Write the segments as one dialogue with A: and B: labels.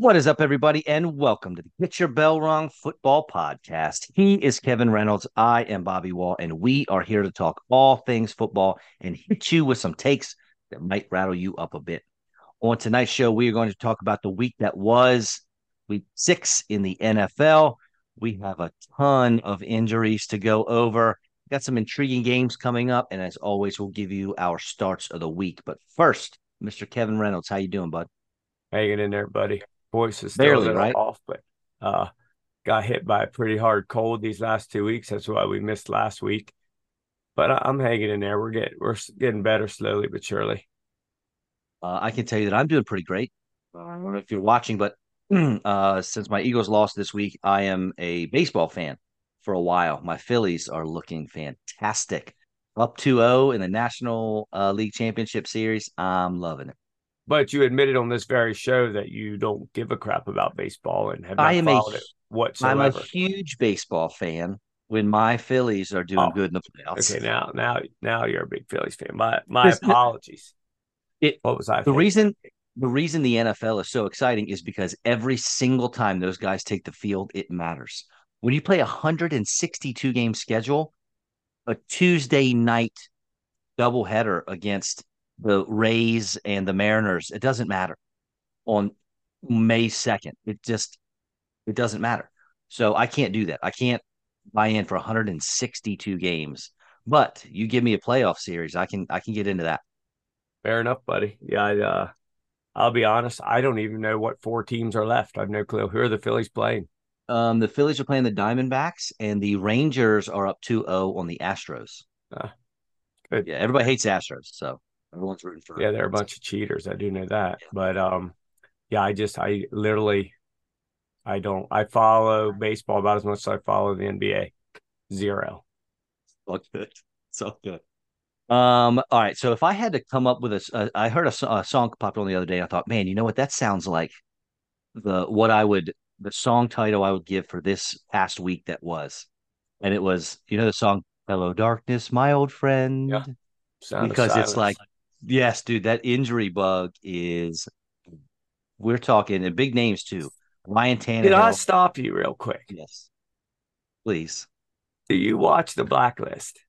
A: What is up, everybody, and welcome to the Get Your Bell Rung Football Podcast. He is Kevin Reynolds. I am Bobby Wall, and we are here to talk all things football and hit you with some takes that might rattle you up a bit. On tonight's show, we are going to talk about the week that was week six in the NFL. We have a ton of injuries to go over. Got some intriguing games coming up, and as always, we'll give you our starts of the week. But first, Mr. Kevin Reynolds, how you doing, bud?
B: hanging in there, buddy. Voice is still
A: Barely, right?
B: off, but uh, got hit by a pretty hard cold these last two weeks. That's why we missed last week. But I- I'm hanging in there. We're getting we're getting better slowly but surely.
A: Uh, I can tell you that I'm doing pretty great. Uh, I don't know if you're watching, but uh, since my Eagles lost this week, I am a baseball fan for a while. My Phillies are looking fantastic. Up 2 0 in the National uh, League Championship Series. I'm loving it.
B: But you admitted on this very show that you don't give a crap about baseball and have not
A: I am a,
B: it whatsoever.
A: I'm a huge baseball fan when my Phillies are doing
B: Oh,
A: good in the playoffs.
B: okay, now now now you're a big Phillies fan. My my apologies.
A: it-
B: what was I?
A: The
B: thinking?
A: reason the reason the NFL is so exciting is because every single time those guys take the field, it matters. When you play a 162 game schedule, a Tuesday night doubleheader against the Rays and the Mariners, it doesn't matter. On May 2nd, it just it doesn't matter. So I can't do that. I can't buy in for 162 games. But you give me a playoff series, I can I can get into that.
B: Fair enough, buddy. Yeah, I, uh, I'll be honest. I don't even know what four teams are left. I've no clue. Who are the Phillies playing?
A: Um, the Phillies are playing the Diamondbacks, and the Rangers are up 2 0 on the Astros.
B: Ah, good.
A: Yeah, everybody hates Astros, so everyone's rooting for
B: Yeah, they're a bunch of cheaters. I do know that. But um, yeah, I just I literally I don't I follow baseball about as much as I follow the NBA. Zero.
A: So good. So good. Um, all right. So if I had to come up with a, a- I heard a, a song pop on the other day. I thought, man, you know what? That sounds like the what I would the song title I would give for this past week that was, and it was you know the song "Hello Darkness, My Old Friend."
B: Yeah.
A: Because it's like, yes, dude, that injury bug is. We're talking and big names too. Ryan Tannehill.
B: Did I stop you real quick?
A: yes, please.
B: Do you watch the blacklist?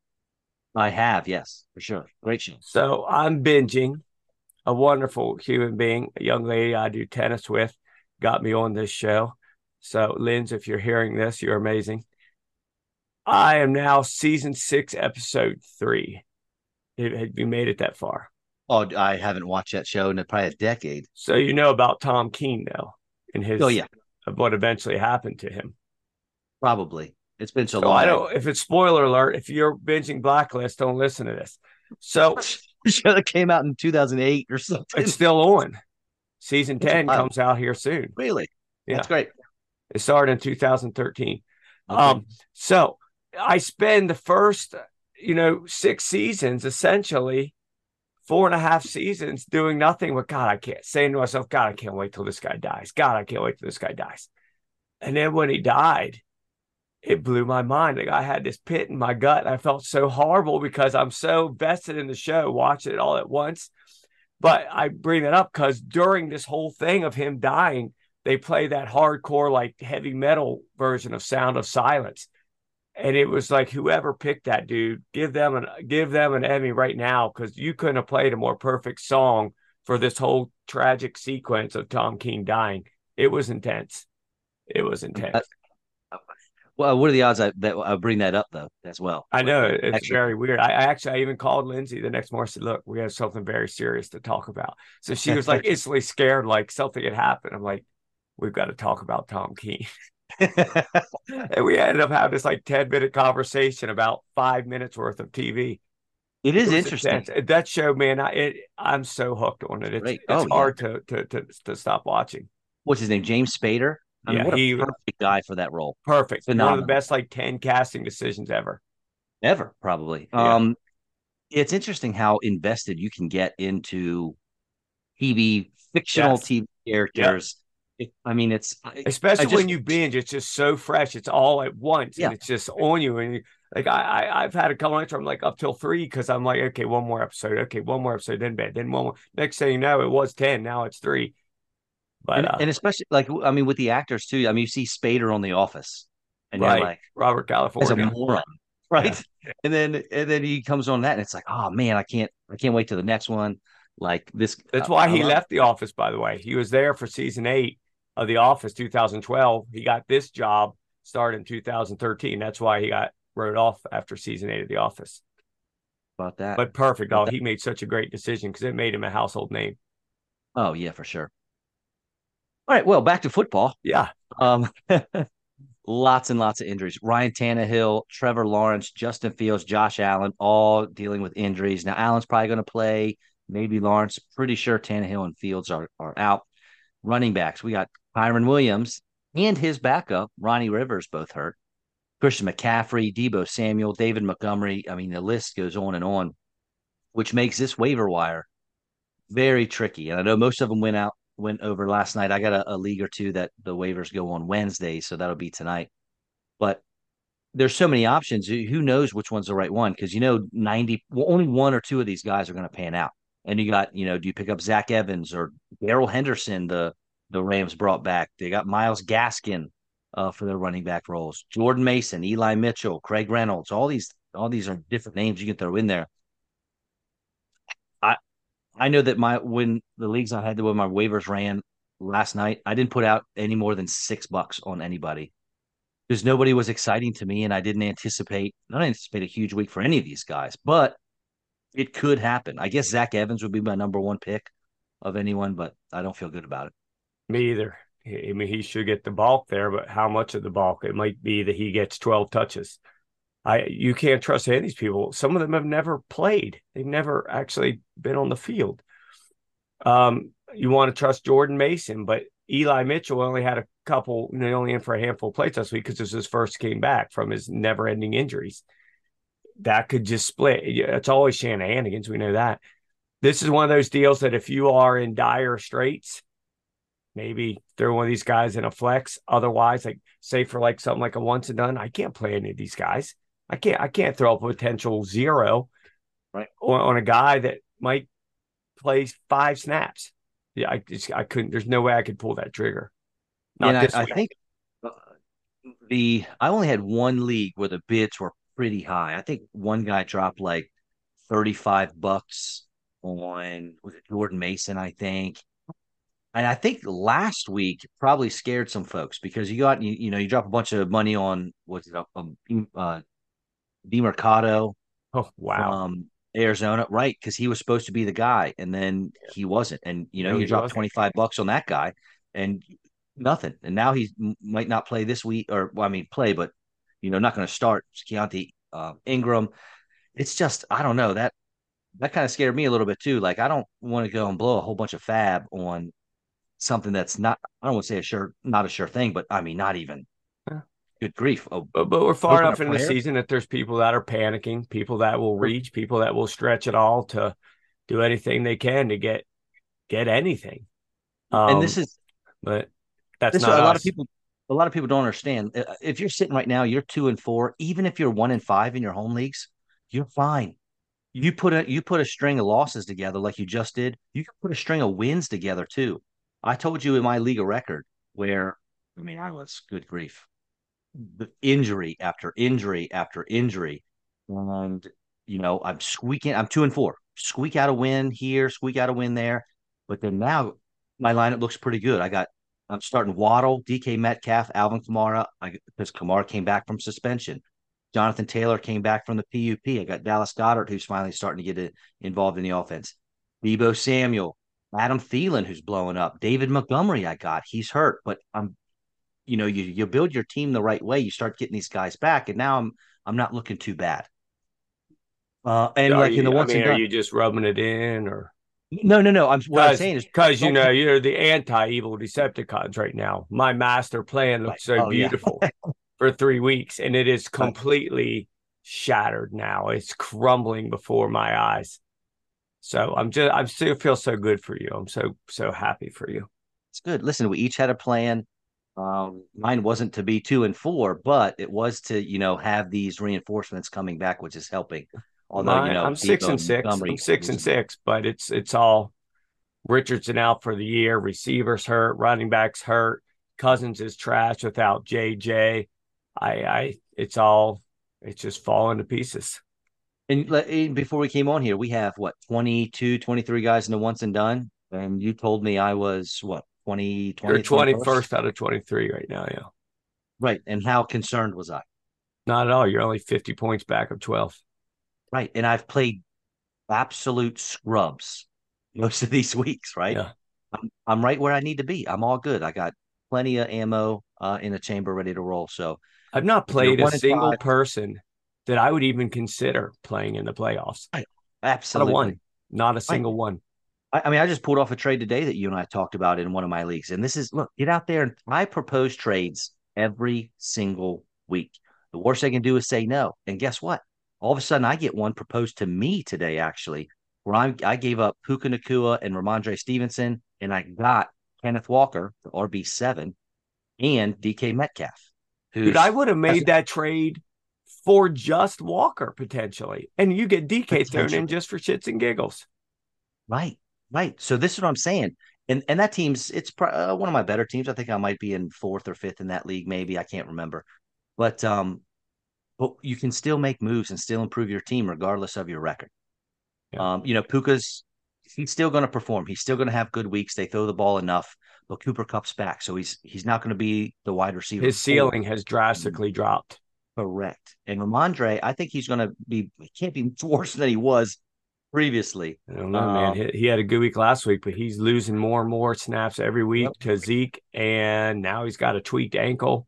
A: I have. Yes, for sure. Great show.
B: So I'm binging. A wonderful human being, a young lady I do tennis with, got me on this show. So, Linz, if you're hearing this, you're amazing. I am now season six, episode three. Have you made it that far?
A: Oh, I haven't watched that show in probably a decade.
B: So you know about Tom Keen, though, and his
A: Oh yeah,
B: of what eventually happened to him.
A: probably. It's been so,
B: So
A: long.
B: I don't. If it's spoiler alert, if you're binging Blacklist, don't listen to this. So
A: show that came out in 2008 or something.
B: it's still on. Season ten
A: wild.
B: comes out here soon.
A: really.
B: Yeah.
A: That's great.
B: It started in 2013.
A: Okay.
B: Um, so I spend the first, you know, six seasons essentially, four and a half seasons doing nothing but God, I can't saying to myself, God, I can't wait till this guy dies. God, I can't wait till this guy dies. And then when he died, it blew my mind. Like I had this pit in my gut. And I felt so horrible because I'm so vested in the show, watching it all at once. But I bring that up because during this whole thing of him dying, they play that hardcore, like heavy metal version of Sound of Silence. And it was like whoever picked that dude, give them an give them an Emmy right now because you couldn't have played a more perfect song for this whole tragic sequence of Tom King dying. It was intense. It was intense.
A: well, what are the odds I, that I bring that up though as well?
B: I know it's
A: Actually-
B: very weird. I, I actually I even called Lindsay the next morning. Said, "Look, we have something very serious to talk about." So she was like instantly scared, like something had happened. I'm like, "We've got to talk about Tom Keen." and we ended up having this like 10 minute conversation about five minutes worth of TV.
A: it is
B: It
A: interesting.
B: intense. That show, man, I it, I'm so hooked on it. It's, it's
A: Oh, yeah.
B: hard to, to to to stop watching.
A: What's his name? James Spader. I mean,
B: Yeah, he-
A: perfect guy for that role.
B: Perfect. One of the best like 10 casting decisions ever.
A: ever probably
B: Yeah.
A: um it's interesting how invested you can get into tv fictional
B: Yes.
A: tv characters It- i mean it's I-
B: Especially
A: I just-
B: when you binge, it's just so fresh. It's all at once
A: Yeah.
B: and it's just on you. And you, like I, I I've had a couple nights where I'm like up till three because I'm like, okay, one more episode, okay, one more episode, then bed, then one more. Next thing you know, it was 10, now it's three. But
A: and,
B: uh,
A: and especially like I mean with the actors too. I mean you see Spader on The Office, and
B: right,
A: you're like
B: Robert
A: as a
B: California.
A: moron, right? And then and then he comes on that, and it's like, oh man, I can't I can't wait to the next one. Like this.
B: That's why he left The Office. By the way, he was there for season eight of The Office, 2012. He got this job started in 2013. That's why he got wrote off after season eight of The Office.
A: about that.
B: But perfect. Oh, he made such a great decision because it made him a household name.
A: oh yeah, for sure. All right, well, back to football.
B: Yeah,
A: Um, lots and lots of injuries. Ryan Tannehill, Trevor Lawrence, Justin Fields, Josh Allen, all dealing with injuries. Now, Allen's probably going to play. Maybe Lawrence. Pretty sure Tannehill and Fields are are out. Running backs, we got Kyren Williams and his backup, Ronnie Rivers, both hurt. Christian McCaffrey, Deebo Samuel, David Montgomery. I mean, the list goes on and on, which makes this waiver wire very tricky. And I know most of them went out, went over last night. I got a, a league or two that the waivers go on Wednesday, so that'll be tonight. But there's so many options. Who knows which one's the right one? Because you know, 90, well, only one or two of these guys are going to pan out. And you got, you know, do you pick up Zach Evans or Darrell Henderson, the the Rams brought back? They got Myles Gaskin uh, for their running back roles. Jordan Mason, Eli Mitchell, Craig Reynolds. All these, all these are different names you can throw in there. I I know that my when the leagues I had when my waivers ran last night, I didn't put out any more than six bucks on anybody because nobody was exciting to me, and I didn't anticipate not anticipate a huge week for any of these guys, but it could happen. I guess Zach Evans would be my number one pick of anyone, but I don't feel good about it.
B: me either. I mean, he should get the bulk there, but how much of the bulk? It might be that he gets 12 touches. I you can't trust any of these people. Some of them have never played. They've never actually been on the field. Um, you want to trust Jordan Mason, but Eli Mitchell only had a couple, only in for a handful of plays last week because it was his first came back from his never-ending injuries. That could just split. It's always shenanigans. We know that. This is one of those deals that if you are in dire straits, maybe throw one of these guys in a flex. Otherwise, like say for like something like a once and done, I can't play any of these guys. I can't. I can't throw a potential zero
A: Right.
B: on, on a guy that might play five snaps. Yeah, I just I couldn't. There's no way I could pull that trigger. Not
A: and I, I think uh, the I only had one league where the bids were pretty high. I think one guy dropped like 35 bucks on was it Jordan Mason, I think. And I think last week probably scared some folks because you got you, you know you drop a bunch of money on what's it um, uh DeMercado
B: Oh wow!
A: from Arizona, right? Because he was supposed to be the guy, and then he wasn't. And you know,
B: No,
A: you dropped twenty five bucks on that guy, and nothing. And now he might not play this week, or well, I mean, play, but you know, not going to start. Keaontay uh, Ingram. It's just I don't know that that kind of scared me a little bit too. Like I don't want to go and blow a whole bunch of fab on something that's not. I don't want to say a sure, not a sure thing, but I mean, not even.
B: Yeah.
A: Good grief! Oh,
B: But, but we're far enough
A: in
B: into the season that there's people that are panicking, people that will reach, people that will stretch it all to do anything they can to get get anything. Um,
A: and this is
B: but that's
A: this
B: not
A: a lot of people a lot of people don't understand Uh, if you're sitting right now you're two and four even if you're one and five in your home leagues you're fine. You put a you put a string of losses together like you just did. You can put a string of wins together too. I told you in my league of record where i mean i was good grief injury after injury after injury. And you know i'm squeaking i'm two and four. Squeak out a win here squeak out a win there. But then now my lineup looks pretty good. I got I'm starting Waddle, DK Metcalf, Alvin Kamara, I, because Kamara came back from suspension. Jonathan Taylor came back from the PUP. I got Dallas Goedert, who's finally starting to get involved in the offense. Deebo Samuel, Adam Thielen, who's blowing up. David Montgomery, I got. He's hurt, but I'm, you know, you you build your team the right way. You start getting these guys back, and now I'm I'm not looking too bad. Uh, and
B: Are
A: like
B: you,
A: in the
B: I
A: once
B: mean,
A: and
B: are
A: done.
B: you just rubbing it in, or
A: no, no, no. I'm what I'm saying is
B: because you know you're the anti-evil Decepticons right now. My master plan looks so
A: Oh, yeah.
B: beautiful for three weeks, and it is completely shattered now. It's crumbling before my eyes. So I'm just I'm still feel so good for you. I'm so so happy for you.
A: it's good. Listen, we each had a plan. Um, mine wasn't to be two and four, but it was to you know have these reinforcements coming back, which is helping. Although
B: My-
A: you know
B: I'm six and six.
A: Montgomery
B: I'm six and six, but it's it's all Richardson out for the year, receivers hurt, running backs hurt, Cousins is trash without JJ. I, I, it's all, it's just falling to pieces.
A: And before we came on here, we have what 22, 23 guys in the once and done. And you told me I was what 20, 20
B: You're 21st out of 23 right now. Yeah.
A: Right. And how concerned was I?
B: Not at all. You're only 50 points back of 12.
A: Right. And I've played absolute scrubs most of these weeks. Right.
B: Yeah.
A: I'm, I'm right where I need to be. I'm all good. I got plenty of ammo uh, in the chamber ready to roll. So
B: I've not played a single five, person that I would even consider playing in the playoffs.
A: Right. Absolutely.
B: Not a one. Not a single right. one.
A: I, I, mean, I just pulled off a trade today that you and I talked about in one of my leagues. And this is look, get out there and I propose trades every single week. The worst they can do is say no. And guess what? All of a sudden, I get one proposed to me today, actually, where I, I gave up Puka Nacua and Rhamondre Stevenson, and I got Kenneth Walker, the RB7, and DK Metcalf.
B: Dude, I would have made that trade for just Walker potentially, and you get DK thrown in just for shits and giggles.
A: Right, right. So this is what I'm saying, and and that team's it's uh, one of my better teams. I think I might be in fourth or fifth in that league, maybe I can't remember, but um, but you can still make moves and still improve your team regardless of your record. Yeah. Um, you know, Puka's he's still going to perform. He's still going to have good weeks. They throw the ball enough, but Cooper Kupp's back, so he's he's not going to be the wide receiver.
B: His ceiling has drastically dropped.
A: Correct. And Rhamondre, I think he's going to be he can't be worse than he was previously.
B: I don't know, um, man. He, he, had a good week last week, but he's losing more and more snaps every week yep. to Zeke, and now he's got a tweaked ankle.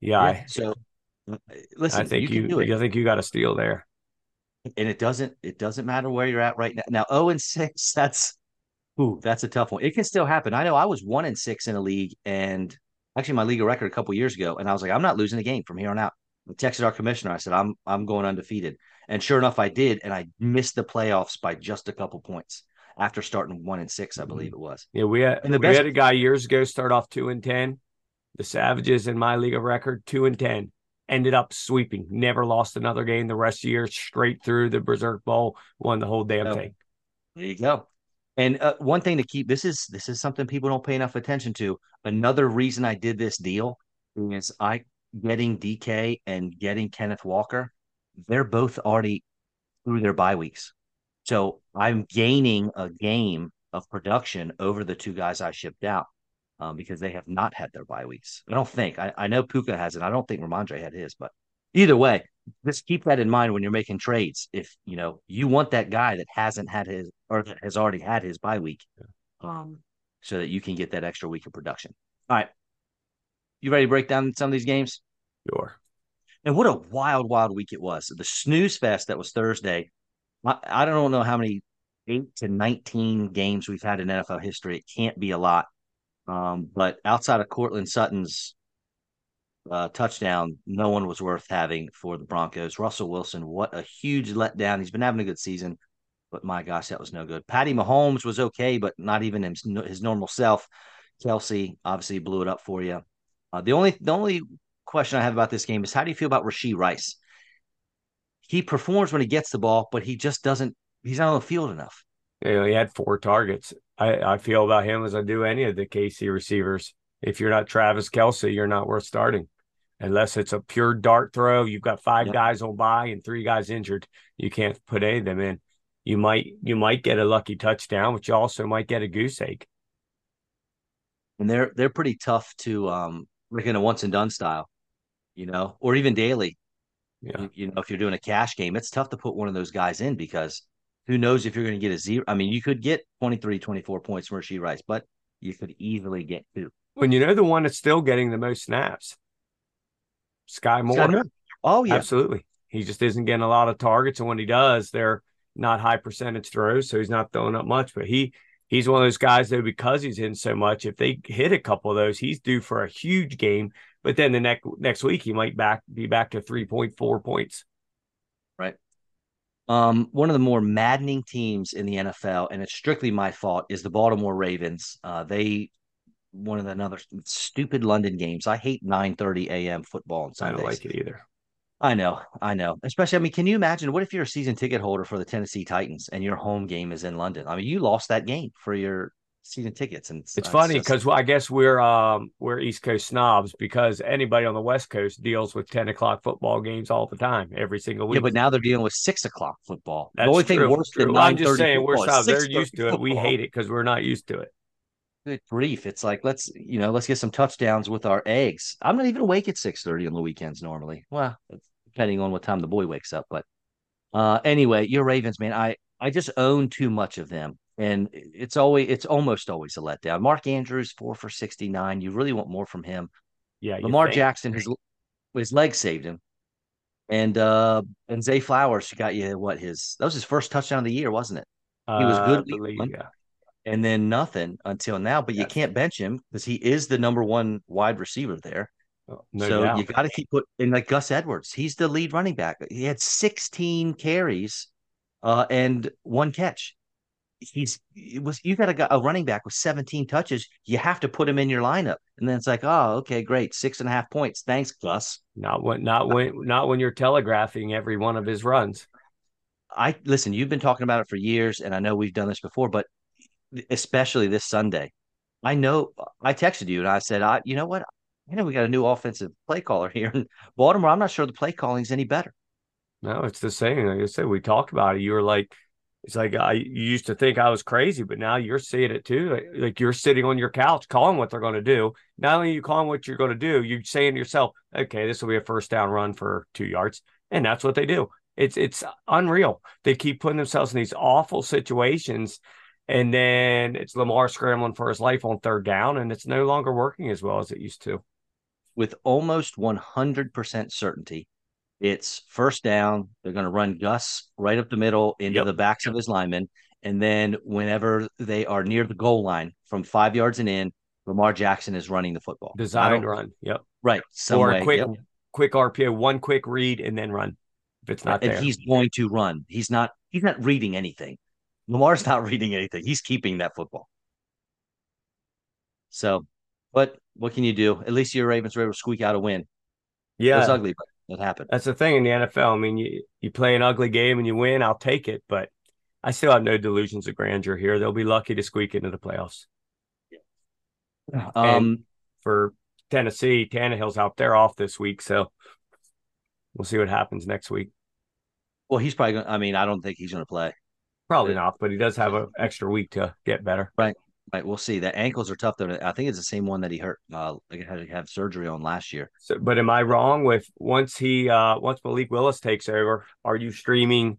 B: Yeah. yeah
A: so listen,
B: I think you, you I think you got a steal there
A: and it doesn't it doesn't matter where you're at right now. Now, 0 and 6, that's ooh, that's a tough one. It can still happen. I know I was one and six in a league, and actually my league record a couple years ago, and I was like, I'm not losing a game from here on out. I texted our commissioner. I said, I'm I'm going undefeated. And sure enough, I did, and I missed the playoffs by just a couple points after starting one and six, I mm-hmm. believe it was.
B: Yeah, we had and the we best- had a guy years ago start off two and ten. The Savages in my league of record, two and ten ended up sweeping, never lost another game the rest of the year, straight through the Berserk Bowl, won the whole damn thing.
A: There you go. And uh, one thing to keep this is this is something people don't pay enough attention to. Another reason I did this deal is I getting DK and getting Kenneth Walker. They're both already through their bye weeks, so I'm gaining a game of production over the two guys I shipped out um, because they have not had their bye weeks. I don't think. I, I know Puka hasn't. I don't think Rhamondre had his, but either way, just keep that in mind when you're making trades. If you know you want that guy that hasn't had his or that has already had his bye week, um, so that you can get that extra week of production. All right, you ready to break down some of these games?
B: Sure.
A: And what a wild, wild week it was. The snooze fest that was Thursday. I, I don't know how many eight to nineteen games we've had in NFL history. It can't be a lot. Um, but outside of Courtland Sutton's uh, touchdown, no one was worth having for the Broncos. Russell Wilson, what a huge letdown. He's been having a good season, but my gosh, that was no good. Patty Mahomes was okay, but not even his, his normal self. Kelce obviously blew it up for you. Uh, the only the only question I have about this game is how do you feel about Rashee Rice? He performs when he gets the ball, but he just doesn't. He's not on the field enough.
B: Know, he had four targets. I, I feel about him as I do any of the KC receivers. If you're not Travis Kelce, you're not worth starting. Unless it's a pure dart throw, you've got five yep. guys on by and three guys injured. You can't put any of them in. You might you might get a lucky touchdown, but you also might get a goose egg.
A: And they're they're pretty tough to um like in a once and done style, you know, or even daily. Yeah. You, you know, if you're doing a cash game, it's tough to put one of those guys in because who knows if you're going to get a zero? I mean, you could get 23, 24 points from Rashee Rice, but you could easily get two.
B: When you know the one that's still getting the most snaps, Skyy Moore. Skyy Moore.
A: Oh, yeah.
B: Absolutely. He just isn't getting a lot of targets. And when he does, they're not high percentage throws. So he's not throwing up much. But he he's one of those guys, though, because he's in so much, if they hit a couple of those, he's due for a huge game. But then the next next week he might back be back to 3.4 points.
A: Right. Um, one of the more maddening teams in the NFL, and it's strictly my fault, is the Baltimore Ravens. Uh, they one of the another stupid London games. I hate 9:30 a.m. football on Sundays.
B: I don't like it either.
A: I know, I know. Especially, I mean, can you imagine what if you're a season ticket holder for the Tennessee Titans and your home game is in London? I mean, you lost that game for your season tickets, and
B: it's, funny because I guess we're um we're East Coast snobs because anybody on the West Coast deals with ten o'clock football games all the time, every single week.
A: Yeah, but now they're dealing with six o'clock football.
B: That's the only true, thing worse true. than I'm just saying we're snobs. They're used to it. We hate it because we're not used to it.
A: Good grief! It's like let's you know let's get some touchdowns with our eggs. I'm not even awake at six thirty on the weekends normally. Well, depending on what time the boy wakes up. But uh, anyway, your Ravens, man, I I just own too much of them, and it's always it's almost always a letdown. Mark Andrews four for sixty nine. You really want more from him.
B: Yeah,
A: Lamar Jackson, his his leg saved him, and uh and Zay Flowers got you what his that was his first touchdown of the year, wasn't it? He was good, uh, believe, yeah. and then nothing until now. But you can't bench him because he is the number one wide receiver there. Oh, no so doubt. you got to keep put in like Gus Edwards. He's the lead running back. He had 16 carries uh, and one catch. He's it was you got a, a running back with 17 touches. You have to put him in your lineup, and then it's like, oh, okay, great, six and a half points. Thanks, Gus.
B: Not when, not when, not when you're telegraphing every one of his runs.
A: I listen. You've been talking about it for years, and I know we've done this before, but especially this Sunday, I know I texted you and I said, I, you know what? you know, we got a new offensive play caller here in Baltimore. I'm not sure the play calling is any better.
B: No, it's the same. Like I said, we talked about it. You were like, it's like I you used to think I was crazy, but now you're seeing it too. Like, like you're sitting on your couch calling what they're going to do. Not only you calling what you're going to do, you're saying to yourself, okay, this will be a first down run for two yards. And that's what they do. It's it's unreal. They keep putting themselves in these awful situations. And then it's Lamar scrambling for his life on third down, and it's no longer working as well as it used to
A: with almost 100% certainty. It's first down. They're going to run Gus right up the middle into yep. the backs of his linemen. And then whenever they are near the goal line from five yards and in, Lamar Jackson is running the football.
B: Designed run. Yep.
A: Right.
B: Some or a way. quick, yep. quick RPO, one quick read and then run. If it's not
A: and
B: there.
A: he's going to run. He's not, he's not reading anything. Lamar's not reading anything. He's keeping that football. So but what can you do? At least your Ravens were able to squeak out a win.
B: Yeah,
A: it's ugly, but it happened.
B: That's the thing in the NFL. I mean, you you play an ugly game and you win, I'll take it. But I still have no delusions of grandeur here. They'll be lucky to squeak into the playoffs.
A: Yeah. Um,
B: for Tennessee, Tannehill's out there off this week, so we'll see what happens next week.
A: Well, he's probably going. to I mean, I don't think he's going to play.
B: Probably not, but he does have an extra week to get better.
A: Right. Right, we'll see. The ankles are tough though. I think it's the same one that he hurt. Uh, like had to have surgery on last year.
B: So, but am I wrong with once he uh once Malik Willis takes over, are you streaming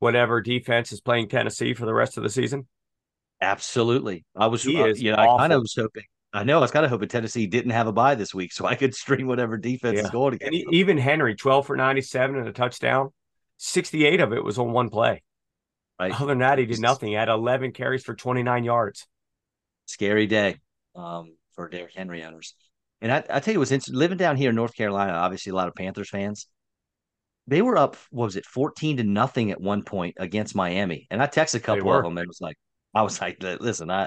B: whatever defense is playing Tennessee for the rest of the season?
A: Absolutely. I was, he uh, is you know, I kind of was hoping. I know I was kind of hoping Tennessee didn't have a bye this week, so I could stream whatever defense yeah. is going
B: against. And even Henry, twelve for ninety-seven and a touchdown, sixty-eight of it was on one play. Right. Other than that, he did nothing. He had 11 carries for 29 yards.
A: Scary day um, for Derrick Henry owners. And I, I tell you, what's interesting, living down here in North Carolina, obviously a lot of Panthers fans. They were up, what was it, 14 to nothing at one point against Miami. And I texted a couple of them. It was like, I was like, listen, I,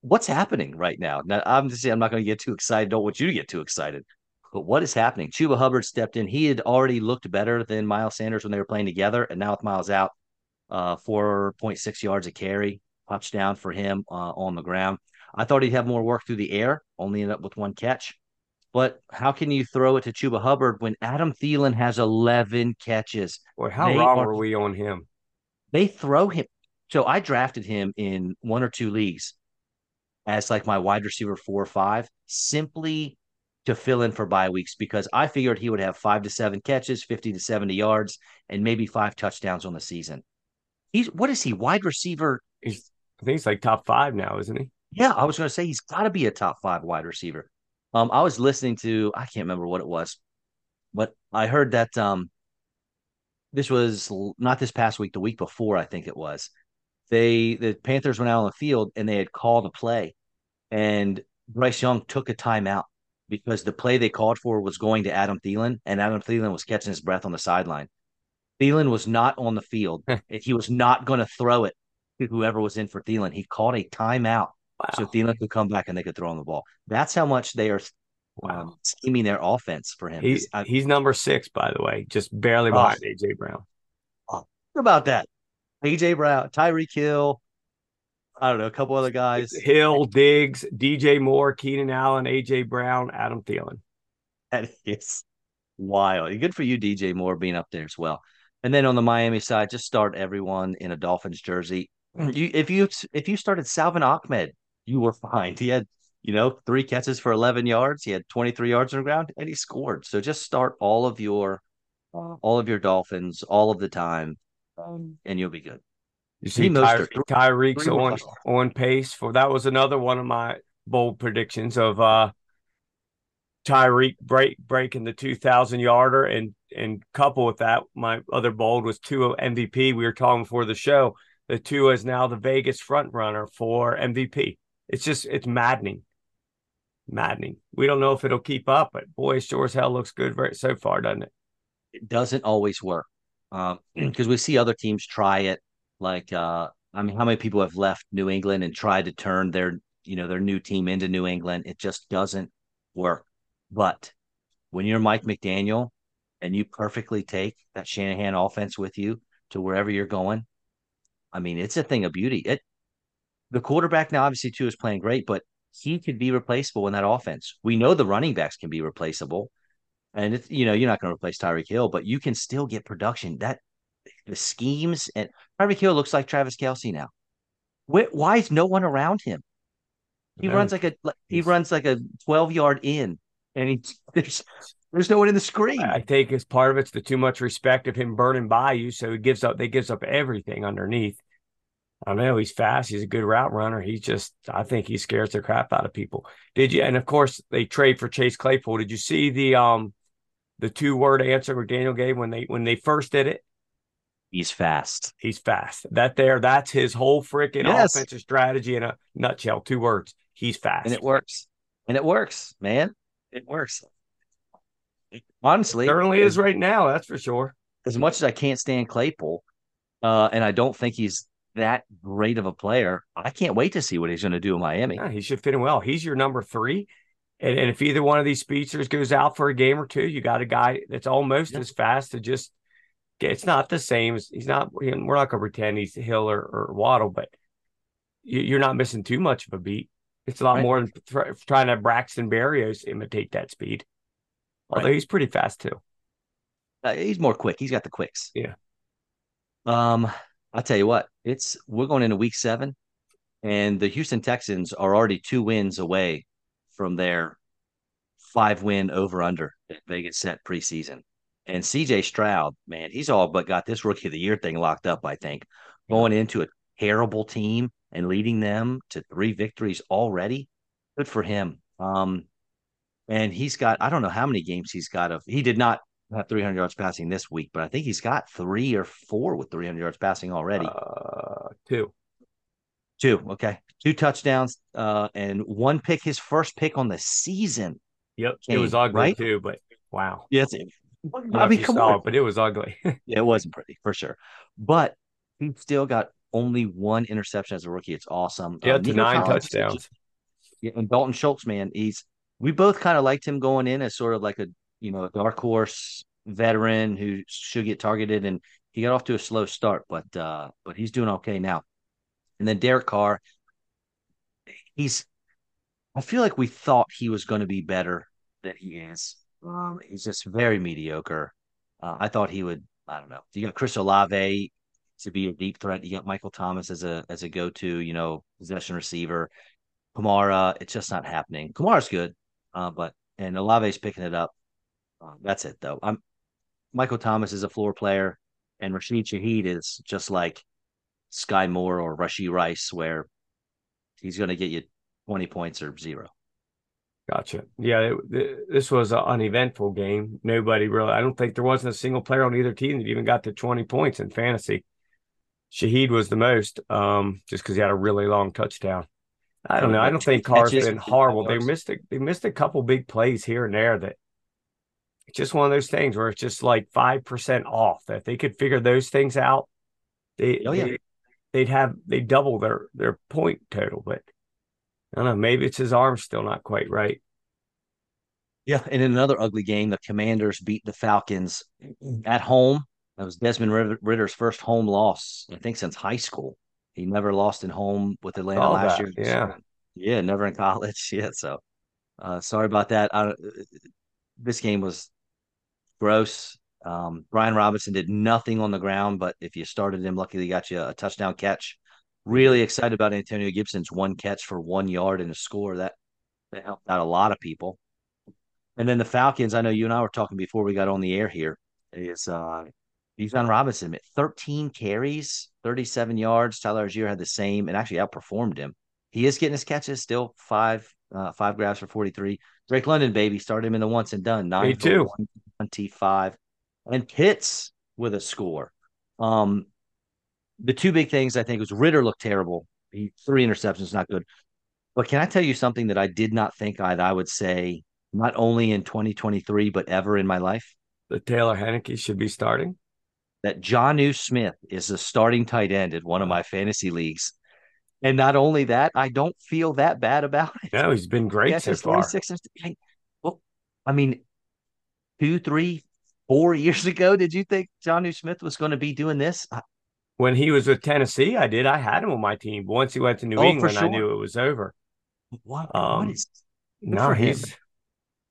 A: what's happening right now? Now, I'm just saying, I'm not going to get too excited. Don't want you to get too excited. But what is happening? Chuba Hubbard stepped in. He had already looked better than Miles Sanders when they were playing together. And now with Miles out, uh, 4.6 yards a carry, touchdown for him uh, on the ground. I thought he'd have more work through the air, only ended up with one catch. But how can you throw it to Chuba Hubbard when Adam Thielen has 11 catches?
B: Boy, how they wrong are, were we on him?
A: They throw him. So I drafted him in one or two leagues as like my wide receiver four or five, simply to fill in for bye weeks because I figured he would have five to seven catches, 50 to 70 yards, and maybe five touchdowns on the season. He's what is he? Wide receiver?
B: He's I think he's like top five now, isn't he?
A: Yeah, I was going to say he's got to be a top five wide receiver. Um, I was listening to I can't remember what it was, but I heard that um, this was not this past week, the week before, I think it was. They the Panthers went out on the field and they had called a play, and Bryce Young took a timeout because the play they called for was going to Adam Thielen, and Adam Thielen was catching his breath on the sideline. Thielen was not on the field. he was not going to throw it to whoever was in for Thielen. He called a timeout wow. so Thielen could come back and they could throw him the ball. That's how much they are
B: Wow.
A: um, scheming their offense for him.
B: He's
A: I-
B: he's number six, by the way, just barely
A: Oh.
B: behind AJ Brown.
A: What about that? AJ Brown, Tyreek Hill, I don't know, a couple other guys.
B: Hill, Diggs, DJ Moore, Keenan Allen, AJ Brown, Adam Thielen.
A: That is wild. Good for you, DJ Moore, being up there as well. And then on the Miami side, just start everyone in a Dolphins jersey. You, if you if you started Salvon Ahmed, you were fine. He had you know three catches for 11 yards. He had 23 yards on the ground, and he scored. So just start all of your all of your Dolphins all of the time, um, and you'll be good.
B: You see,
A: Raheem
B: Ty- Tyreek's on on pace for that was another one of my bold predictions of uh Tyreek break breaking the two thousand yarder and and couple with that, my other bold was Tua MVP. We were talking before the show. The Tua is now the Vegas front runner for MVP. It's just it's maddening, maddening. We don't know if it'll keep up, but boy, sure as hell looks good so far, doesn't it?
A: it doesn't always work because we see other teams try it. Like, uh, I mean, how many people have left New England and tried to turn their, you know, their new team into New England? It just doesn't work. But when you're Mike McDaniel and you perfectly take that Shanahan offense with you to wherever you're going, I mean, it's a thing of beauty. It the quarterback now obviously too is playing great, but he could be replaceable in that offense. We know the running backs can be replaceable. And it's you know, you're not going to replace Tyreek Hill, but you can still get production. That the schemes and Tyreek Hill looks like Travis Kelce now. Wh- why is no one around him? He
B: No,
A: runs like a he runs like a 12 yard in, and he there's there's no one in the screen.
B: I think as part of it's the too much respect of him burning by you, so he gives up. They gives up everything underneath. I know he's fast. He's a good route runner. He's just, I think he scares the crap out of people. Did you? And of course, they trade for Chase Claypool. Did you see the um the two word answer McDaniel gave when they when they first did it?
A: He's fast.
B: He's fast. That there, that's his whole freaking
A: Yes.
B: offensive strategy in a nutshell. Two words. He's fast.
A: and it works. And it works, man. It works. Honestly,
B: certainly is right now. That's for sure.
A: as much as I can't stand Claypool, uh, and I don't think he's that great of a player, I can't wait to see what he's going to do in Miami.
B: Yeah, he should fit in well. He's your number three. And, and if either one of these speedsters goes out for a game or two, you got a guy that's almost
A: Yeah.
B: as fast to just get. It's not the same. as He's not. We're not going to pretend he's Hill or, or Waddle, but you, you're not missing too much of a beat. It's a lot
A: Right.
B: more than try, trying to have Braxton Barrios imitate that speed. Although
A: Right.
B: he's pretty fast too.
A: Uh, he's more quick. He's got the quicks.
B: Yeah.
A: Um, I'll tell you what, it's we're going into week seven, and the Houston Texans are already two wins away from their five win over under that Vegas set preseason. And CJ Stroud, man, he's all but got this rookie of the year thing locked up, I think. Going into a terrible team and leading them to three victories already. Good for him. Um, and he's got, I don't know how many games he's got of he did not have 300 yards passing this week, but I think he's got three or four with 300 yards passing already.
B: Uh, two.
A: Two, okay, two touchdowns, uh, and one pick, his first pick on the season.
B: Yep. It was ugly
A: right?
B: too, but wow.
A: Yes,
B: I, don't
A: I mean, come on,
B: it, but it was ugly.
A: yeah, it wasn't pretty for sure, but he still got only one interception as a rookie. It's awesome.
B: yeah,
A: Um,
B: nine
A: Collins,
B: touchdowns.
A: Yeah, and Dalton Schultz, man, he's we both kind of liked him going in as sort of like a you know a dark horse veteran who should get targeted, and he got off to a slow start, but uh but he's doing okay now. And then Derek Carr, he's I feel like we thought he was going to be better than he is. Um, he's just very mediocre. Uh, I thought he would. I don't know. You got Chris Olave to be a deep threat. You got Michael Thomas as a as a go to you know possession receiver. Kamara, it's just not happening. Kamara's good, uh, but and Olave's picking it up. Uh, that's it though. I'm Michael Thomas is a floor player, and Rashid Shaheed is just like Skyy Moore or Rashee Rice, where he's going to get you twenty points or zero.
B: Gotcha. Yeah, it, th- this was an uneventful game. Nobody really. I don't think there wasn't a single player on either team that even got to twenty points in fantasy. Shaheed was the most, um, just because he had a really long touchdown. I don't know. I don't think Carr's been horrible. They missed a, they missed a couple big plays here and there that it's just one of those things where it's just like five percent off. That if they could figure those things out, they,
A: Oh, yeah.
B: they they'd have they double their their point total. But I don't know. Maybe it's his arm's still not quite right.
A: Yeah, and in another ugly game, the Commanders beat the Falcons at home. That was Desmond Ridder's first home loss, I think, since high school. He never lost in home with Atlanta last
B: that.
A: year.
B: Yeah,
A: yeah, never in college. Yeah, so uh, sorry about that. I, this game was gross. Um, Brian Robinson did nothing on the ground, but if you started him, luckily he got you a touchdown catch. Really excited about Antonio Gibson's one catch for one yard and a score. That that helped out a lot of people. And then the Falcons, I know you and I were talking before we got on the air here, is uh Bijan Robinson at 13 carries, 37 yards. Tyler Allgeier had the same and actually outperformed him. He is getting his catches still five uh, five grabs for 43. Drake London, baby, started him in the once and done. Nine
B: Me too.
A: 25. And Pitts with a score. Um, the two big things I think was Ridder looked terrible. He three interceptions, not good. But can I tell you something that I did not think I'd I would say not only in 2023 but ever in my life?
B: That Taylor Heinicke should be starting.
A: That Jonnu Smith is the starting tight end in one of my fantasy leagues. And not only that, I don't feel that bad about it.
B: No, he's been great yeah, so far.
A: Well, I mean, two, three, four years ago, did you think Jonnu Smith was going to be doing this?
B: When he was with Tennessee, I did. I had him on my team. Once he went to New oh, England, sure. I knew it was over.
A: What? Um, what is?
B: No, he's.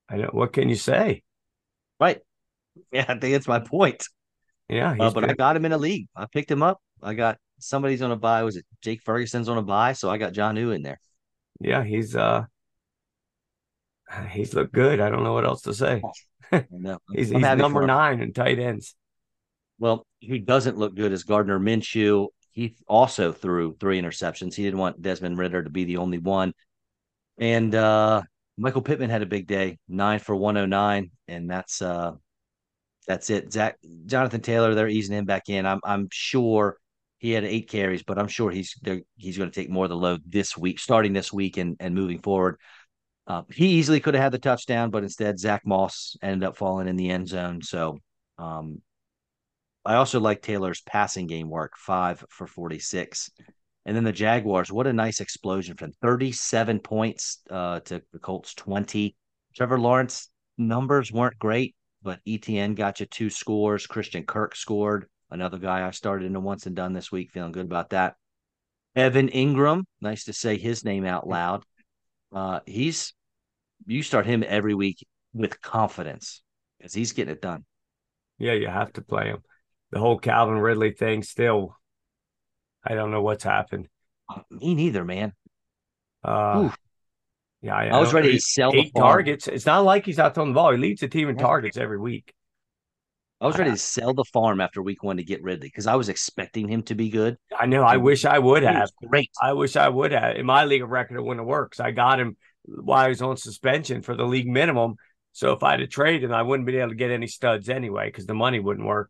B: I know. What can you say?
A: Right. Yeah, I think that's my point.
B: Yeah,
A: uh, but good. I got him in a league. I picked him up. I got somebody's on a buy. Was it Jake Ferguson's on a buy? So I got John Jonnu in there.
B: Yeah, he's uh he's looked good. I don't know what else to say.
A: no,
B: he's, he's number nine in tight ends.
A: Well, he doesn't look good as Gardner Minshew. He also threw three interceptions. He didn't want Desmond Ridder to be the only one. And uh Michael Pittman had a big day, nine for 109, and that's uh that's it. Zach Jonathan Taylor, they're easing him back in. I'm I'm sure he had eight carries, but I'm sure he's he's going to take more of the load this week, starting this week and and moving forward. Uh, he easily could have had the touchdown, but instead Zach Moss ended up falling in the end zone. So um, I also like Taylor's passing game work, five for 46. And then the Jaguars, what a nice explosion from 37 points uh, to the Colts 20. Trevor Lawrence numbers weren't great, but ETN got you two scores. Christian Kirk scored. Another guy I started in a once and done this week, feeling good about that. Evan Engram, nice to say his name out loud. Uh, he's you start him every week with confidence because he's getting it done.
B: Yeah, you have to play him. The whole Calvin Ridley thing still, I don't know what's happened.
A: Me neither, man.
B: Uh, yeah, I,
A: I was ready to sell
B: eight targets. It's not like he's out throwing the ball. He leads the team in targets every week.
A: I was ready to sell the farm after week one to get Ridley because I was expecting him to be good.
B: I know. I wish I would have.
A: Great.
B: I wish I would have. In my league of record, it wouldn't have worked. I got him while he was on suspension for the league minimum. So if I had traded him, I wouldn't be able to get any studs anyway because the money wouldn't work.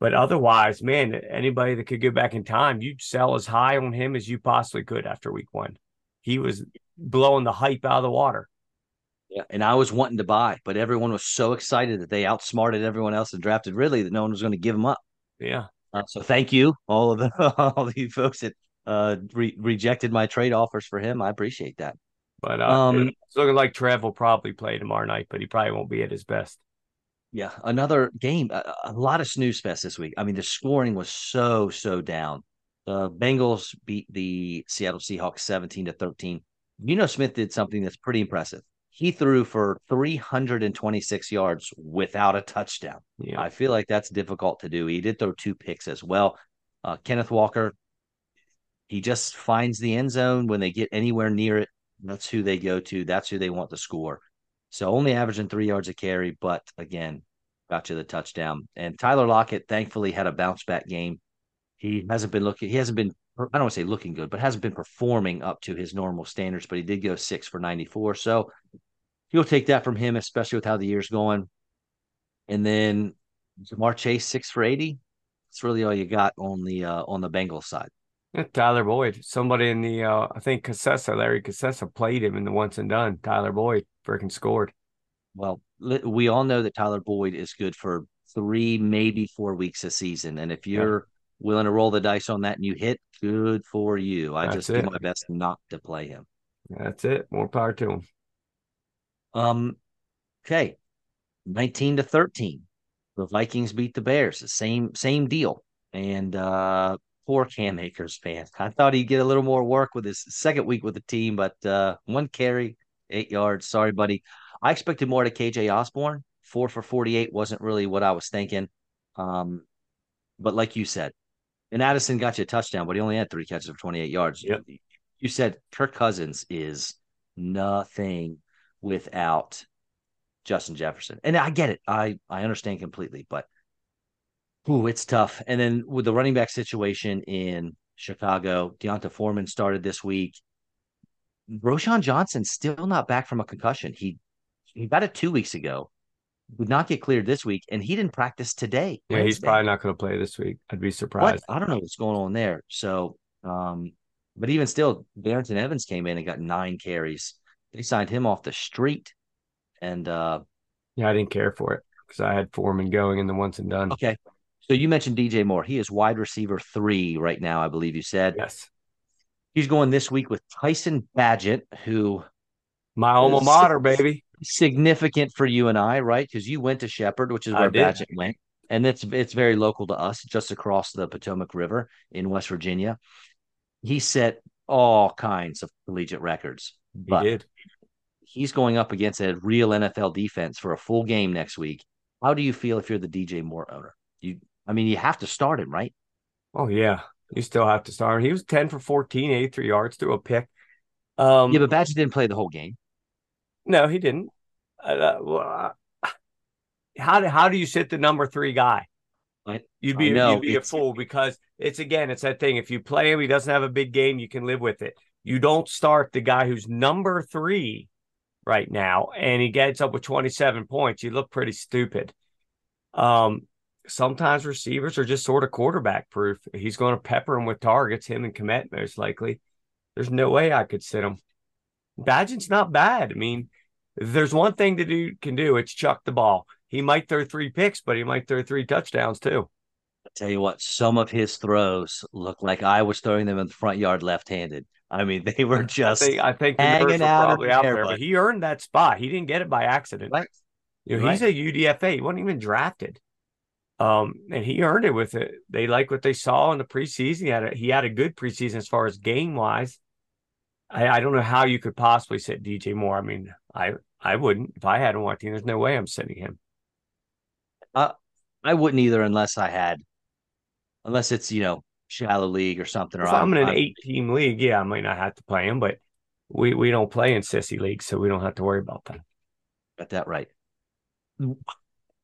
B: But otherwise, man, anybody that could go back in time, you'd sell as high on him as you possibly could after week one. He was blowing the hype out of the water.
A: Yeah, and I was wanting to buy, but everyone was so excited that they outsmarted everyone else and drafted Ridley that no one was going to give him up.
B: Yeah.
A: Uh, so thank you, all of the all the folks that uh, re- rejected my trade offers for him. I appreciate that.
B: But uh, um, it's looking like Trev will probably play tomorrow night, but he probably won't be at his best.
A: Yeah, another game. A, a lot of snooze fest this week. I mean, the scoring was so so down. The Bengals beat the Seattle Seahawks seventeen to thirteen. Geno Smith did something that's pretty impressive he threw for 326 yards without a touchdown. Yeah. I feel like that's difficult to do. He did throw two picks as well. Uh, Kenneth Walker, he just finds the end zone when they get anywhere near it. That's who they go to. That's who they want to score. So only averaging three yards a carry, but again, got you the touchdown. And Tyler Lockett thankfully had a bounce back game. He hasn't been looking, he hasn't been, I don't want to say looking good, but hasn't been performing up to his normal standards, but he did go six for 94. So you'll take that from him, especially with how the year's going. And then Ja'Marr Chase six for eighty. That's really all you got on the uh, on the Bengals side.
B: Tyler Boyd, somebody in the uh, I think Cassessa, Larry Cassessa played him in the once and done. Tyler Boyd freaking scored.
A: Well, we all know that Tyler Boyd is good for three, maybe four weeks a season, and if you're. Willing to roll the dice on that and you hit, good for you. I That's just it. do my best not to play him.
B: That's it. More power to him.
A: Um, Okay. 19 to 13. The Vikings beat the Bears. The same same deal. And uh poor Cam Akers fan. I thought he'd get a little more work with his second week with the team, but uh one carry, eight yards. Sorry, buddy. I expected more to KJ Osborne. Four for 48 wasn't really what I was thinking. Um, but like you said, and Addison got you a touchdown, but he only had three catches for 28 yards.
B: Yep.
A: You said Kirk Cousins is nothing without Justin Jefferson. And I get it. I I understand completely, but ooh, it's tough. And then with the running back situation in Chicago, D'Onta Foreman started this week. Roschon Johnson still not back from a concussion. He he got it two weeks ago, would not get cleared this week, and he didn't practice today.
B: Yeah, Wednesday. he's probably not going to play this week. I'd be surprised.
A: What? I don't know what's going on there. So, um, but even still, Darrynton Evans came in and got nine carries. They signed him off the street, and uh,
B: yeah, I didn't care for it because I had Foreman going in the once and done.
A: Okay, so you mentioned DJ Moore. He is wide receiver three right now, I believe you said.
B: Yes.
A: He's going this week with Tyson Bagent, who
B: my alma mater, baby.
A: Significant for you and I, right? Because you went to Shepherd, which is where Bagent went, and it's it's very local to us, just across the Potomac River in West Virginia. He set all kinds of collegiate records.
B: But he did.
A: He's going up against a real NFL defense for a full game next week. How do you feel if you're the DJ Moore owner? You, I mean, you have to start him, right?
B: Oh yeah, you still have to start him. He was ten for 14, 83 yards, through a pick. Um,
A: yeah, but Badger didn't play the whole game.
B: No, he didn't. Uh, well, uh, how do how do you sit the number three guy?
A: I,
B: you'd be you'd be a fool because it's again it's that thing. If you play him, he doesn't have a big game. You can live with it. You don't start the guy who's number three right now, and he gets up with twenty seven points. You look pretty stupid. Um, sometimes receivers are just sort of quarterback proof. He's going to pepper him with targets. Him and Kmet most likely. There's no way I could sit him. Bagent's not bad. I mean, there's one thing that do can do, it's chuck the ball. He might throw three picks, but he might throw three touchdowns too.
A: I tell you what, some of his throws look like I was throwing them in the front yard left-handed. I mean, they were just
B: I think, I think hanging out, probably out there, but he earned that spot. He didn't get it by accident. Right. You know, right. he's a UDFA. He wasn't even drafted. Um, and he earned it with it. They like what they saw in the preseason. He had a, he had a good preseason as far as game wise. I, I don't know how you could possibly sit DJ Moore. I mean, I I wouldn't if I had him watching. There's no way I'm sitting him.
A: Uh, I wouldn't either unless I had, unless it's you know shallow league or something. Or
B: if I'm, I'm in an eight team league, yeah, I might not have to play him, but we we don't play in sissy leagues, so we don't have to worry about that.
A: Got that right.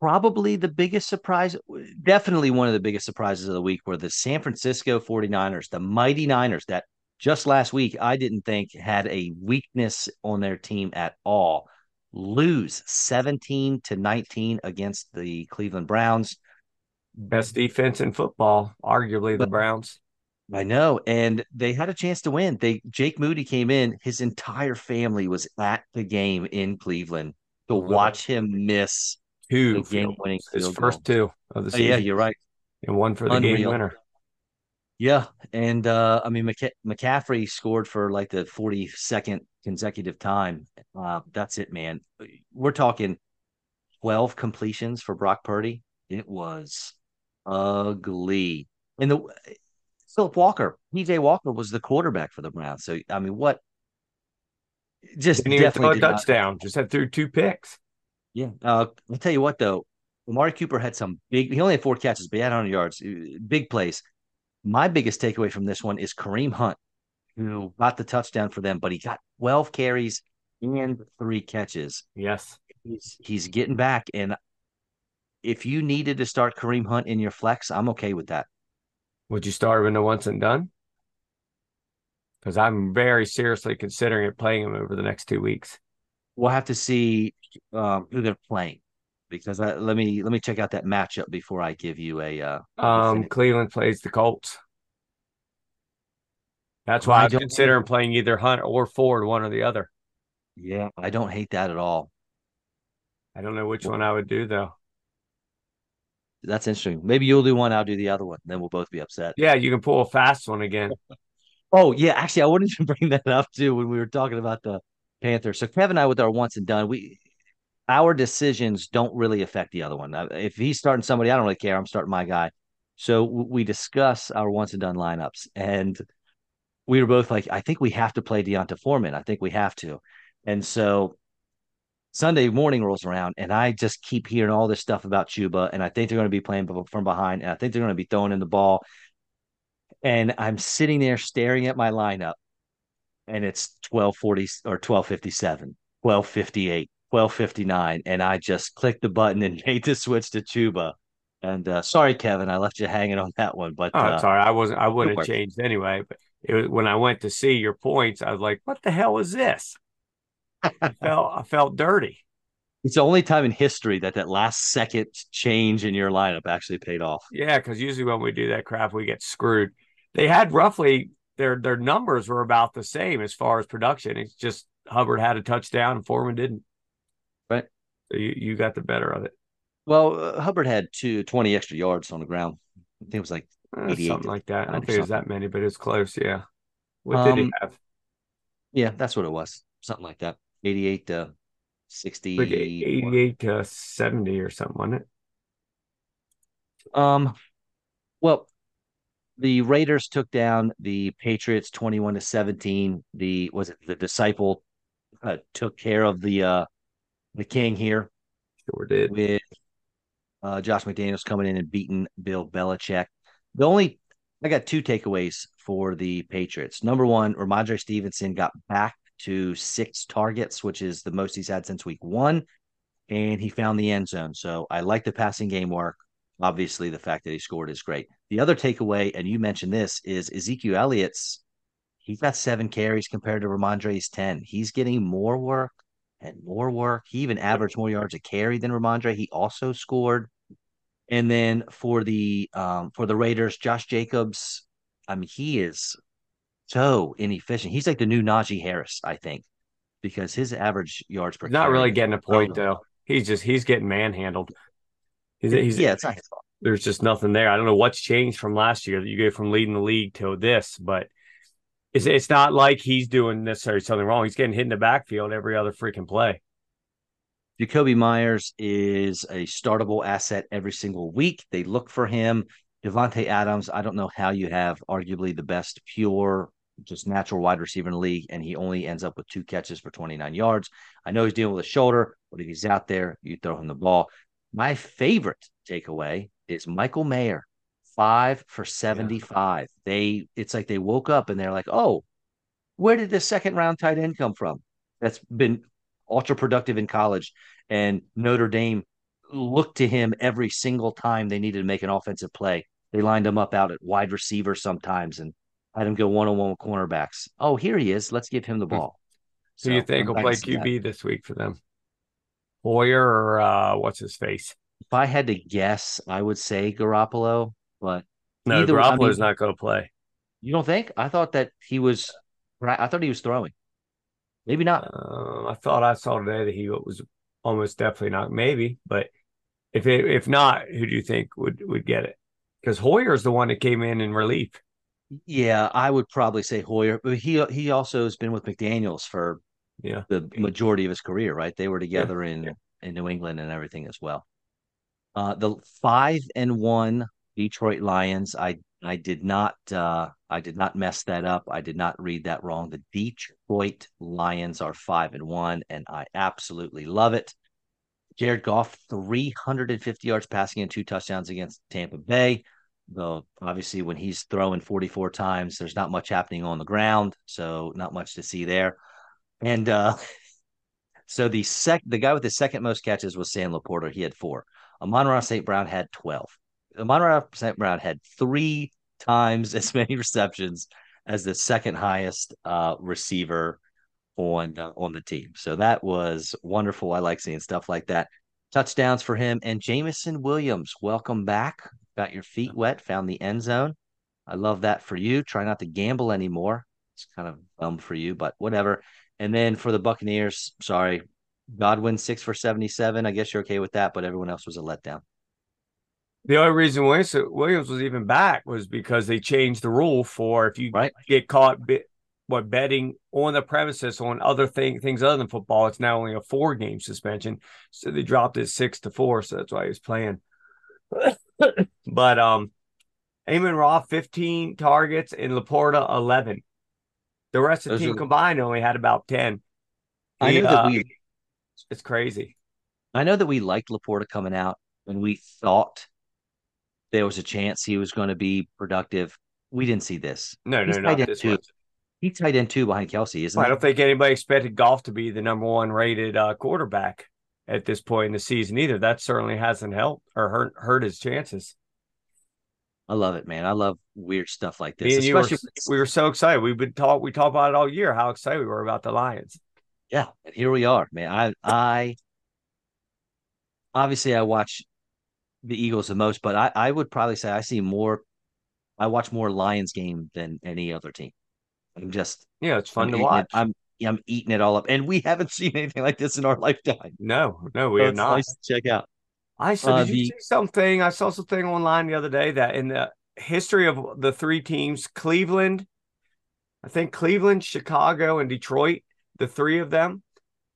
A: Probably the biggest surprise, definitely one of the biggest surprises of the week were the San Francisco 49ers, the mighty Niners that just last week, I didn't think had a weakness on their team at all. Lose 17 to 19 against the Cleveland Browns.
B: Best defense in football, arguably the Browns.
A: I know, and they had a chance to win. They Jake Moody came in, his entire family was at the game in Cleveland to watch him miss
B: two game winning his first two of the season.
A: Oh, yeah, you're right.
B: And one for the Unreal. game winner.
A: Yeah, and uh, I mean McC- McCaffrey scored for like the 42nd consecutive time. Uh, that's it, man. We're talking 12 completions for Brock Purdy. It was ugly. And the Philip Walker, PJ Walker was the quarterback for the Browns. So I mean, what? Just
B: Didn't a touchdown. Not... Just had through two picks.
A: Yeah, uh, I'll tell you what though. Amari Cooper had some big. He only had four catches, but he had 100 yards. Big plays. My biggest takeaway from this one is Kareem Hunt, who got the touchdown for them, but he got 12 carries and three catches.
B: Yes.
A: He's, he's getting back. And if you needed to start Kareem Hunt in your flex, I'm okay with that.
B: Would you start him in the once and done? Because I'm very seriously considering it playing him over the next two weeks.
A: We'll have to see um, who they're playing because I, let me let me check out that matchup before I give you a. Uh,
B: um, Cleveland plays the Colts. That's why I, I considering playing either Hunt or Ford, one or the other.
A: Yeah, I don't hate that at all.
B: I don't know which one I would do though.
A: That's interesting. Maybe you'll do one, I'll do the other one. Then we'll both be upset.
B: Yeah, you can pull a fast one again.
A: oh yeah, actually, I wanted to bring that up too when we were talking about the Panthers. So Kevin and I with our once and done, we our decisions don't really affect the other one. If he's starting somebody, I don't really care. I'm starting my guy. So we discuss our once and done lineups, and we were both like, I think we have to play D'Onta Foreman. I think we have to. And so Sunday morning rolls around, and I just keep hearing all this stuff about Chuba, and I think they're going to be playing from behind, and I think they're going to be throwing in the ball. And I'm sitting there staring at my lineup, and it's 1240 or 1257, 1258, 1259, and I just clicked the button and made the switch to Chuba. And uh, sorry, Kevin, I left you hanging on that one. But
B: oh,
A: uh,
B: sorry, I wasn't. I wouldn't have changed anyway. But it was, when I went to see your points, I was like, "What the hell is this?" I felt I felt dirty.
A: It's the only time in history that that last second change in your lineup actually paid off.
B: Yeah, because usually when we do that crap, we get screwed. They had roughly their their numbers were about the same as far as production. It's just Hubbard had a touchdown and Foreman didn't.
A: Right.
B: So you, you got the better of it.
A: Well, uh, Hubbard had two, 20 extra yards on the ground. I think it was like uh,
B: something like that. I don't think it was that many, but it's close. Yeah. What um, did he um, have?
A: Yeah, that's what it was. Something like that. 88 to 60
B: like 88 to 70 or something wasn't it
A: um well the raiders took down the patriots 21 to 17 the was it the disciple uh, took care of the uh the king here
B: sure did
A: with uh josh mcdaniels coming in and beating bill belichick the only i got two takeaways for the patriots number one Rhamondre stevenson got back to six targets, which is the most he's had since week one. And he found the end zone. So I like the passing game work. Obviously, the fact that he scored is great. The other takeaway, and you mentioned this, is Ezekiel Elliott's. He's got seven carries compared to Rhamondre's 10. He's getting more work and more work. He even averaged more yards a carry than Rhamondre. He also scored. And then for the um, for the Raiders, Josh Jacobs, I mean, he is so inefficient. He's like the new Najee Harris, I think, because his average yards per
B: not really getting a point though. He's just he's getting manhandled. He's, he's
A: yeah, it's not his fault.
B: There's just nothing there. I don't know what's changed from last year that you go from leading the league to this, but it's it's not like he's doing necessarily something wrong. He's getting hit in the backfield every other freaking play.
A: Jakobi Meyers is a startable asset every single week. They look for him. Davante Adams, I don't know how you have arguably the best pure just natural wide receiver in the league, and he only ends up with two catches for 29 yards. I know he's dealing with a shoulder, but if he's out there, you throw him the ball. My favorite takeaway is Michael Mayer, five for 75. Yeah. They it's like they woke up and they're like, oh, where did this second round tight end come from? That's been ultra productive in college. And Notre Dame looked to him every single time they needed to make an offensive play. They lined him up out at wide receiver sometimes and had him go one on one with cornerbacks. Oh, here he is. Let's give him the ball.
B: So, Who you think will play QB that. this week for them? Hoyer or uh, what's his face?
A: If I had to guess, I would say Garoppolo, but
B: no, either, Garoppolo's I mean, not going to play.
A: You don't think? I thought that he was. I thought he was throwing. Maybe not.
B: Uh, I thought I saw today that he was almost definitely not. Maybe, but if it, if not, who do you think would would get it? Because Hoyer is the one that came in in relief.
A: Yeah, I would probably say Hoyer, but he he also has been with McDaniels for
B: yeah
A: the majority of his career, right? They were together yeah. in yeah. in New England and everything as well. Uh, the five and one Detroit Lions. I I did not uh, I did not mess that up. I did not read that wrong. The Detroit Lions are five and one, and I absolutely love it. Jared Goff, 350 yards passing and two touchdowns against Tampa Bay though obviously when he's throwing 44 times there's not much happening on the ground so not much to see there and uh so the sec the guy with the second most catches was sam laporta he had four amon Ra st brown had 12 amon st brown had three times as many receptions as the second highest uh receiver on uh, on the team so that was wonderful i like seeing stuff like that touchdowns for him and Jameson Williams welcome back got your feet wet, found the end zone. I love that for you. Try not to gamble anymore. It's kind of dumb for you, but whatever. And then for the Buccaneers, sorry, Godwin six for seventy-seven. I guess you're okay with that, but everyone else was a letdown.
B: The only reason Williams was even back was because they changed the rule for if you
A: right.
B: get caught bit, what betting on the premises on other thing, things other than football. It's now only a four game suspension. So they dropped it six to four. So that's why he was playing. but um Amon Ra 15 targets and Laporta 11. The rest of the team are... combined only had about 10.
A: I know that uh, we
B: it's crazy.
A: I know that we liked Laporta coming out and we thought there was a chance he was going to be productive. We didn't see this.
B: No, He's no, not this two.
A: He's tight end two behind Kelce, isn't
B: well, I don't think anybody expected Goff to be the number one rated uh, quarterback at this point in the season either. That certainly hasn't helped or hurt hurt his chances.
A: I love it, man. I love weird stuff like this.
B: Especially were, we were so excited. We've been talk we talked about it all year. How excited we were about the Lions.
A: Yeah, and here we are, man. I I obviously I watch the Eagles the most, but I I would probably say I see more. I watch more Lions game than any other team. I'm just
B: yeah, it's fun
A: I'm
B: to watch.
A: It, I'm I'm eating it all up, and we haven't seen anything like this in our lifetime.
B: No, no, we so have not. Nice
A: check out.
B: I saw uh, did you see something? I saw something online the other day that in the history of the three teams, Cleveland, I think Cleveland, Chicago, and Detroit, the three of them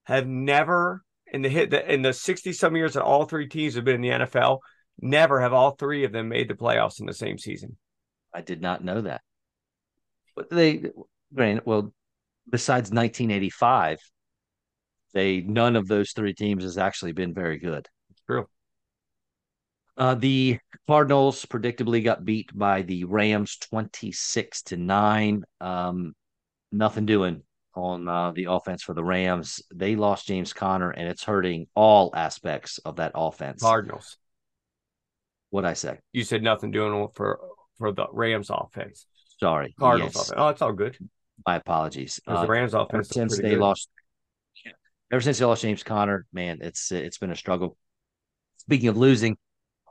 B: have never in the hit in the 60 some years that all three teams have been in the NFL, never have all three of them made the playoffs in the same season.
A: I did not know that. But they well, besides 1985, they none of those three teams has actually been very good.
B: True.
A: Uh, the Cardinals predictably got beat by the Rams 26 to 9. Um, nothing doing on uh, the offense for the Rams. They lost James Conner, and it's hurting all aspects of that offense.
B: Cardinals.
A: What I say?
B: You said nothing doing for for the Rams offense.
A: Sorry,
B: Cardinals yes. offense. Oh, it's all good.
A: My apologies.
B: Uh, the Rams offense Ever
A: since they
B: good.
A: lost. Ever since they lost James Conner, man, it's it's been a struggle. Speaking of losing,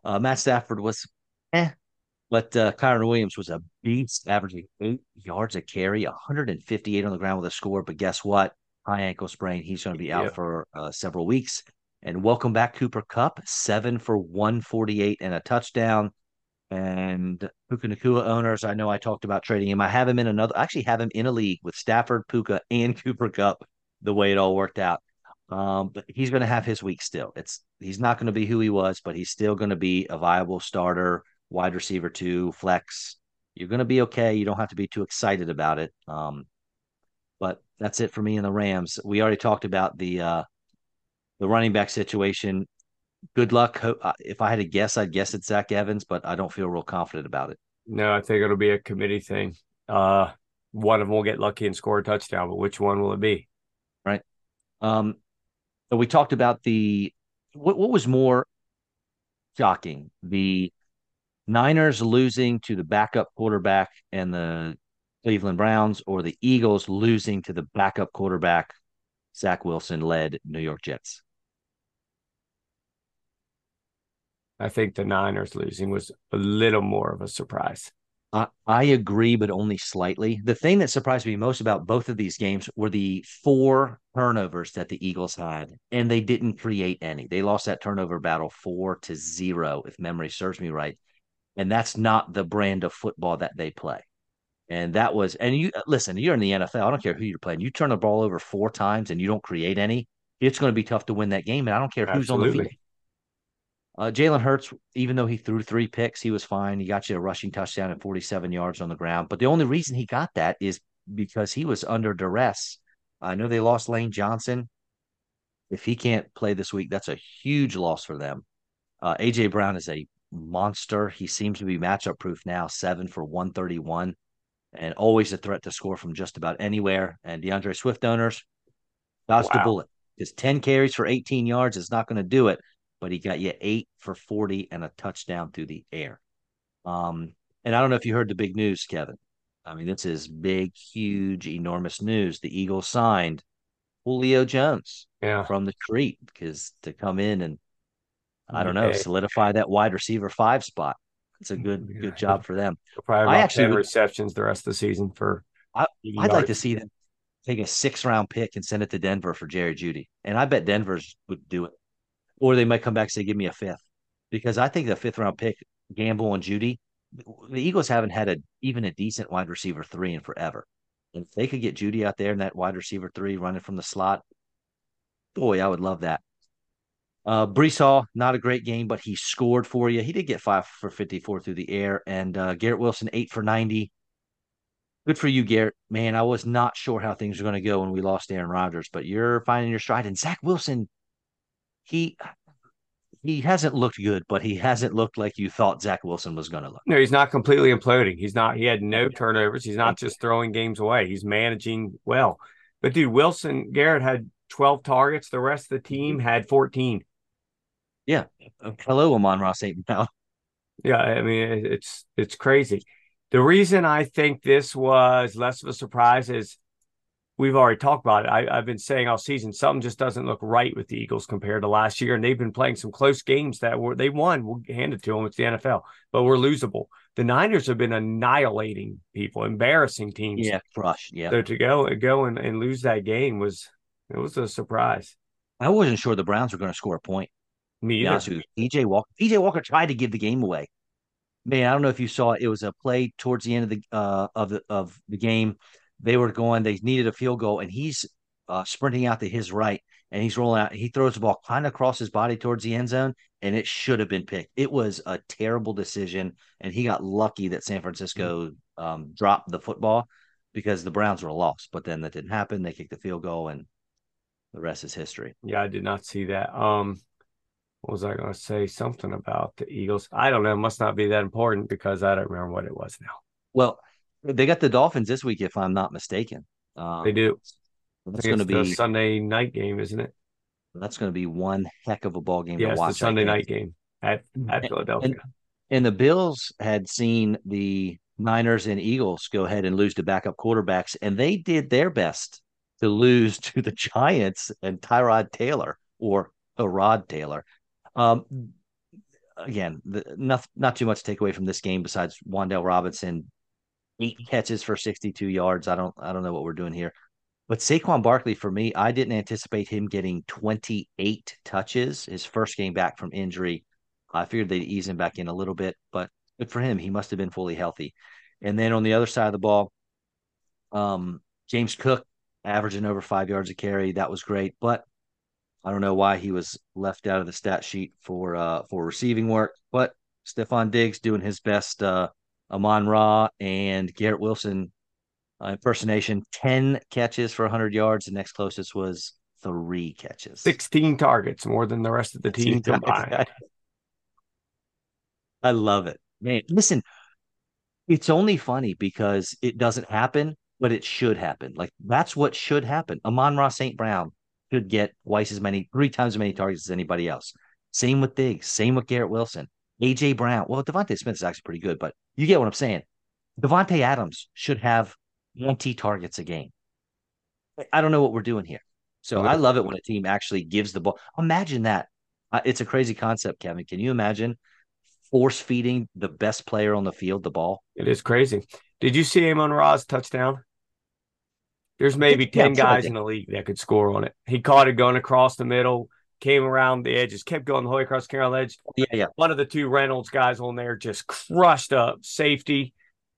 A: uh, Matt Stafford was eh, but uh, Kyren Williams was a beast, averaging eight yards a carry, 158 on the ground with a score. But guess what? High ankle sprain. He's going to be out yep. for uh, several weeks. And welcome back, Cooper Kupp, seven for 148 and a touchdown. And Puka Nacua owners, I know I talked about trading him. I have him in another, I actually have him in a league with Stafford, Puka, and Cooper Kupp, the way it all worked out. Um, but he's going to have his week still. It's he's not going to be who he was, but he's still going to be a viable starter, wide receiver two, flex. You're going to be okay. You don't have to be too excited about it. Um, but that's it for me in the Rams. We already talked about the uh, the running back situation. Good luck. Uh, if I had to guess, I'd guess it's Zach Evans, but I don't feel real confident about it.
B: No, I think it'll be a committee thing. Uh, one of them will get lucky and score a touchdown, but which one will it be?
A: Right. Um, so we talked about the what, what was more shocking the Niners losing to the backup quarterback and the Cleveland Browns, or the Eagles losing to the backup quarterback, Zach Wilson led New York Jets?
B: I think the Niners losing was a little more of a surprise.
A: I, I agree, but only slightly. The thing that surprised me most about both of these games were the four turnovers that the Eagles had, and they didn't create any. They lost that turnover battle four to zero, if memory serves me right. And that's not the brand of football that they play. And that was, and you listen, you're in the NFL. I don't care who you're playing. You turn the ball over four times and you don't create any, it's going to be tough to win that game. And I don't care who's Absolutely. on the field. Uh, Jalen Hurts, even though he threw three picks, he was fine. He got you a rushing touchdown at 47 yards on the ground. But the only reason he got that is because he was under duress. I know they lost Lane Johnson. If he can't play this week, that's a huge loss for them. Uh, AJ Brown is a monster. He seems to be matchup proof now, seven for 131, and always a threat to score from just about anywhere. And D'Andre Swift owners, dodged wow. the bullet. His 10 carries for 18 yards is not going to do it but he got you eight for 40 and a touchdown through the air. Um, and I don't know if you heard the big news, Kevin. I mean, this is big, huge, enormous news. The Eagles signed Julio Jones
B: yeah.
A: from the Creek because to come in and I don't know, solidify that wide receiver five spot. It's a good yeah. good job for them.
B: Probably I actually 10 receptions the rest of the season for.
A: I, would like to see them take a six round pick and send it to Denver for Jerry Jeudy, and I bet Denver's would do it or they might come back and say, "Give me a fifth. because I think the fifth round pick, Gamble on Jeudy. the Eagles haven't had a even a decent wide receiver three in forever. And if they could get Jeudy out there in that wide receiver three running from the slot, boy, I would love that. Uh, Breece Hall, not a great game, but he scored for you. He did get five for 54 through the air. And uh, Garrett Wilson, eight for 90. Good for you, Garrett. Man, I was not sure how things were going to go when we lost Aaron Rodgers, but you're finding your stride. And Zach Wilson, he he hasn't looked good, but he hasn't looked like you thought Zach Wilson was going to look.
B: No, he's not completely imploding. He's not. He had no turnovers. He's not just throwing games away. He's managing well. But dude, Wilson Garrett had 12 targets. The rest of the team had 14.
A: Yeah. Hello, Amon-Ra St. Brown.
B: Yeah, I mean it's it's crazy. The reason I think this was less of a surprise is we've already talked about it. I, have been saying all season something just doesn't look right with the Eagles compared to last year, and they've been playing some close games that were they won. We'll hand it to them. It's the NFL, but we're losable. The Niners have been annihilating people, embarrassing teams.
A: Yeah, crush. Yeah.
B: So to go go and, and lose that game was it was a surprise.
A: I wasn't sure the Browns were going to score a point.
B: Me either.
A: PJ Walker. PJ Walker tried to give the game away. Man, I don't know if you saw it. It was a play towards the end of the uh, of the of the game. They were going. They needed a field goal, and he's uh, sprinting out to his right, and he's rolling out. He throws the ball kind of across his body towards the end zone, and it should have been picked. It was a terrible decision, and he got lucky that San Francisco um, dropped the football because the Browns were lost. But then that didn't happen. They kicked the field goal, and the rest is history.
B: Yeah, I did not see that. Um, what was I going to say? Something about the Eagles. I don't know. It must not be that important because I don't remember what it was now.
A: Well, they got the Dolphins this week, if I'm not mistaken.
B: Um, they do. That's going to be a Sunday night game, isn't it?
A: That's going to be one heck of a ball game
B: yeah,
A: to watch.
B: the Sunday night game at, at Philadelphia.
A: And, and the Bills had seen the Niners and Eagles go ahead and lose to backup quarterbacks, and they did their best to lose to the Giants and Tyrod Taylor or a Rod Taylor. Um, again, the, not not too much to take away from this game besides Wan'Dale Robinson, eight catches for 62 yards. I don't I don't know what we're doing here. But Saquon Barkley, for me, I didn't anticipate him getting 28 touches his first game back from injury. I figured they'd ease him back in a little bit, but good for him. He must have been fully healthy. And then on the other side of the ball, um, James Cook averaging over five yards a carry. That was great. But I don't know why he was left out of the stat sheet for uh, for receiving work, but Stefon Diggs doing his best. Uh, Amon Ra and Garrett Wilson uh, impersonation, ten catches for 100 yards. The next closest was three catches,
B: 16 targets, more than the rest of the team combined.
A: I love it, man. Listen, it's only funny because it doesn't happen, but it should happen. Like that's what should happen. Amon-Ra St. Brown should get twice as many, three times as many targets as anybody else. Same with Diggs, same with Garrett Wilson, AJ Brown. Well, DeVonta Smith is actually pretty good, but you get what I'm saying. Davante Adams should have 20 targets a game. I don't know what we're doing here. So I love it when a team actually gives the ball. Imagine that. Uh, it's a crazy concept, Kevin. Can you imagine force feeding the best player on the field the ball?
B: It is crazy. Did you see Amon Ra's touchdown? There's maybe 10 guys in the league that could score on it. He caught it going across the middle, came around the edges, kept going the whole way across the Carroll edge.
A: Yeah, yeah.
B: One of the two Reynolds guys on there just crushed up safety.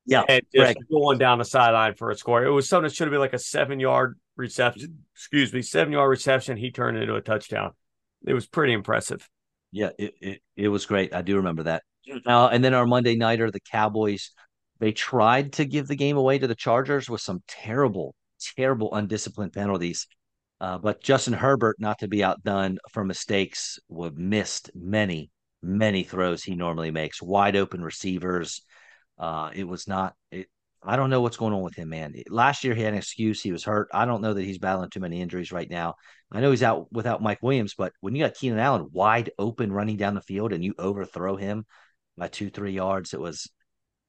A: Yeah.
B: And just going down the sideline for a score. It was something that should have been like a seven yard reception. Excuse me, seven yard reception. He turned it into a touchdown. It was pretty impressive.
A: Yeah, it, it, it was great. I do remember that. Uh, and then our Monday nighter, the Cowboys, they tried to give the game away to the Chargers with some terrible terrible undisciplined penalties. Uh, but Justin Herbert, not to be outdone for mistakes, would missed many, many throws he normally makes, wide open receivers. Uh, it was not. It, I don't know what's going on with him, man. Last year he had an excuse; he was hurt. I don't know that he's battling too many injuries right now. I know he's out without Mike Williams, but when you got Keenan Allen wide open running down the field and you overthrow him by two, three yards, it was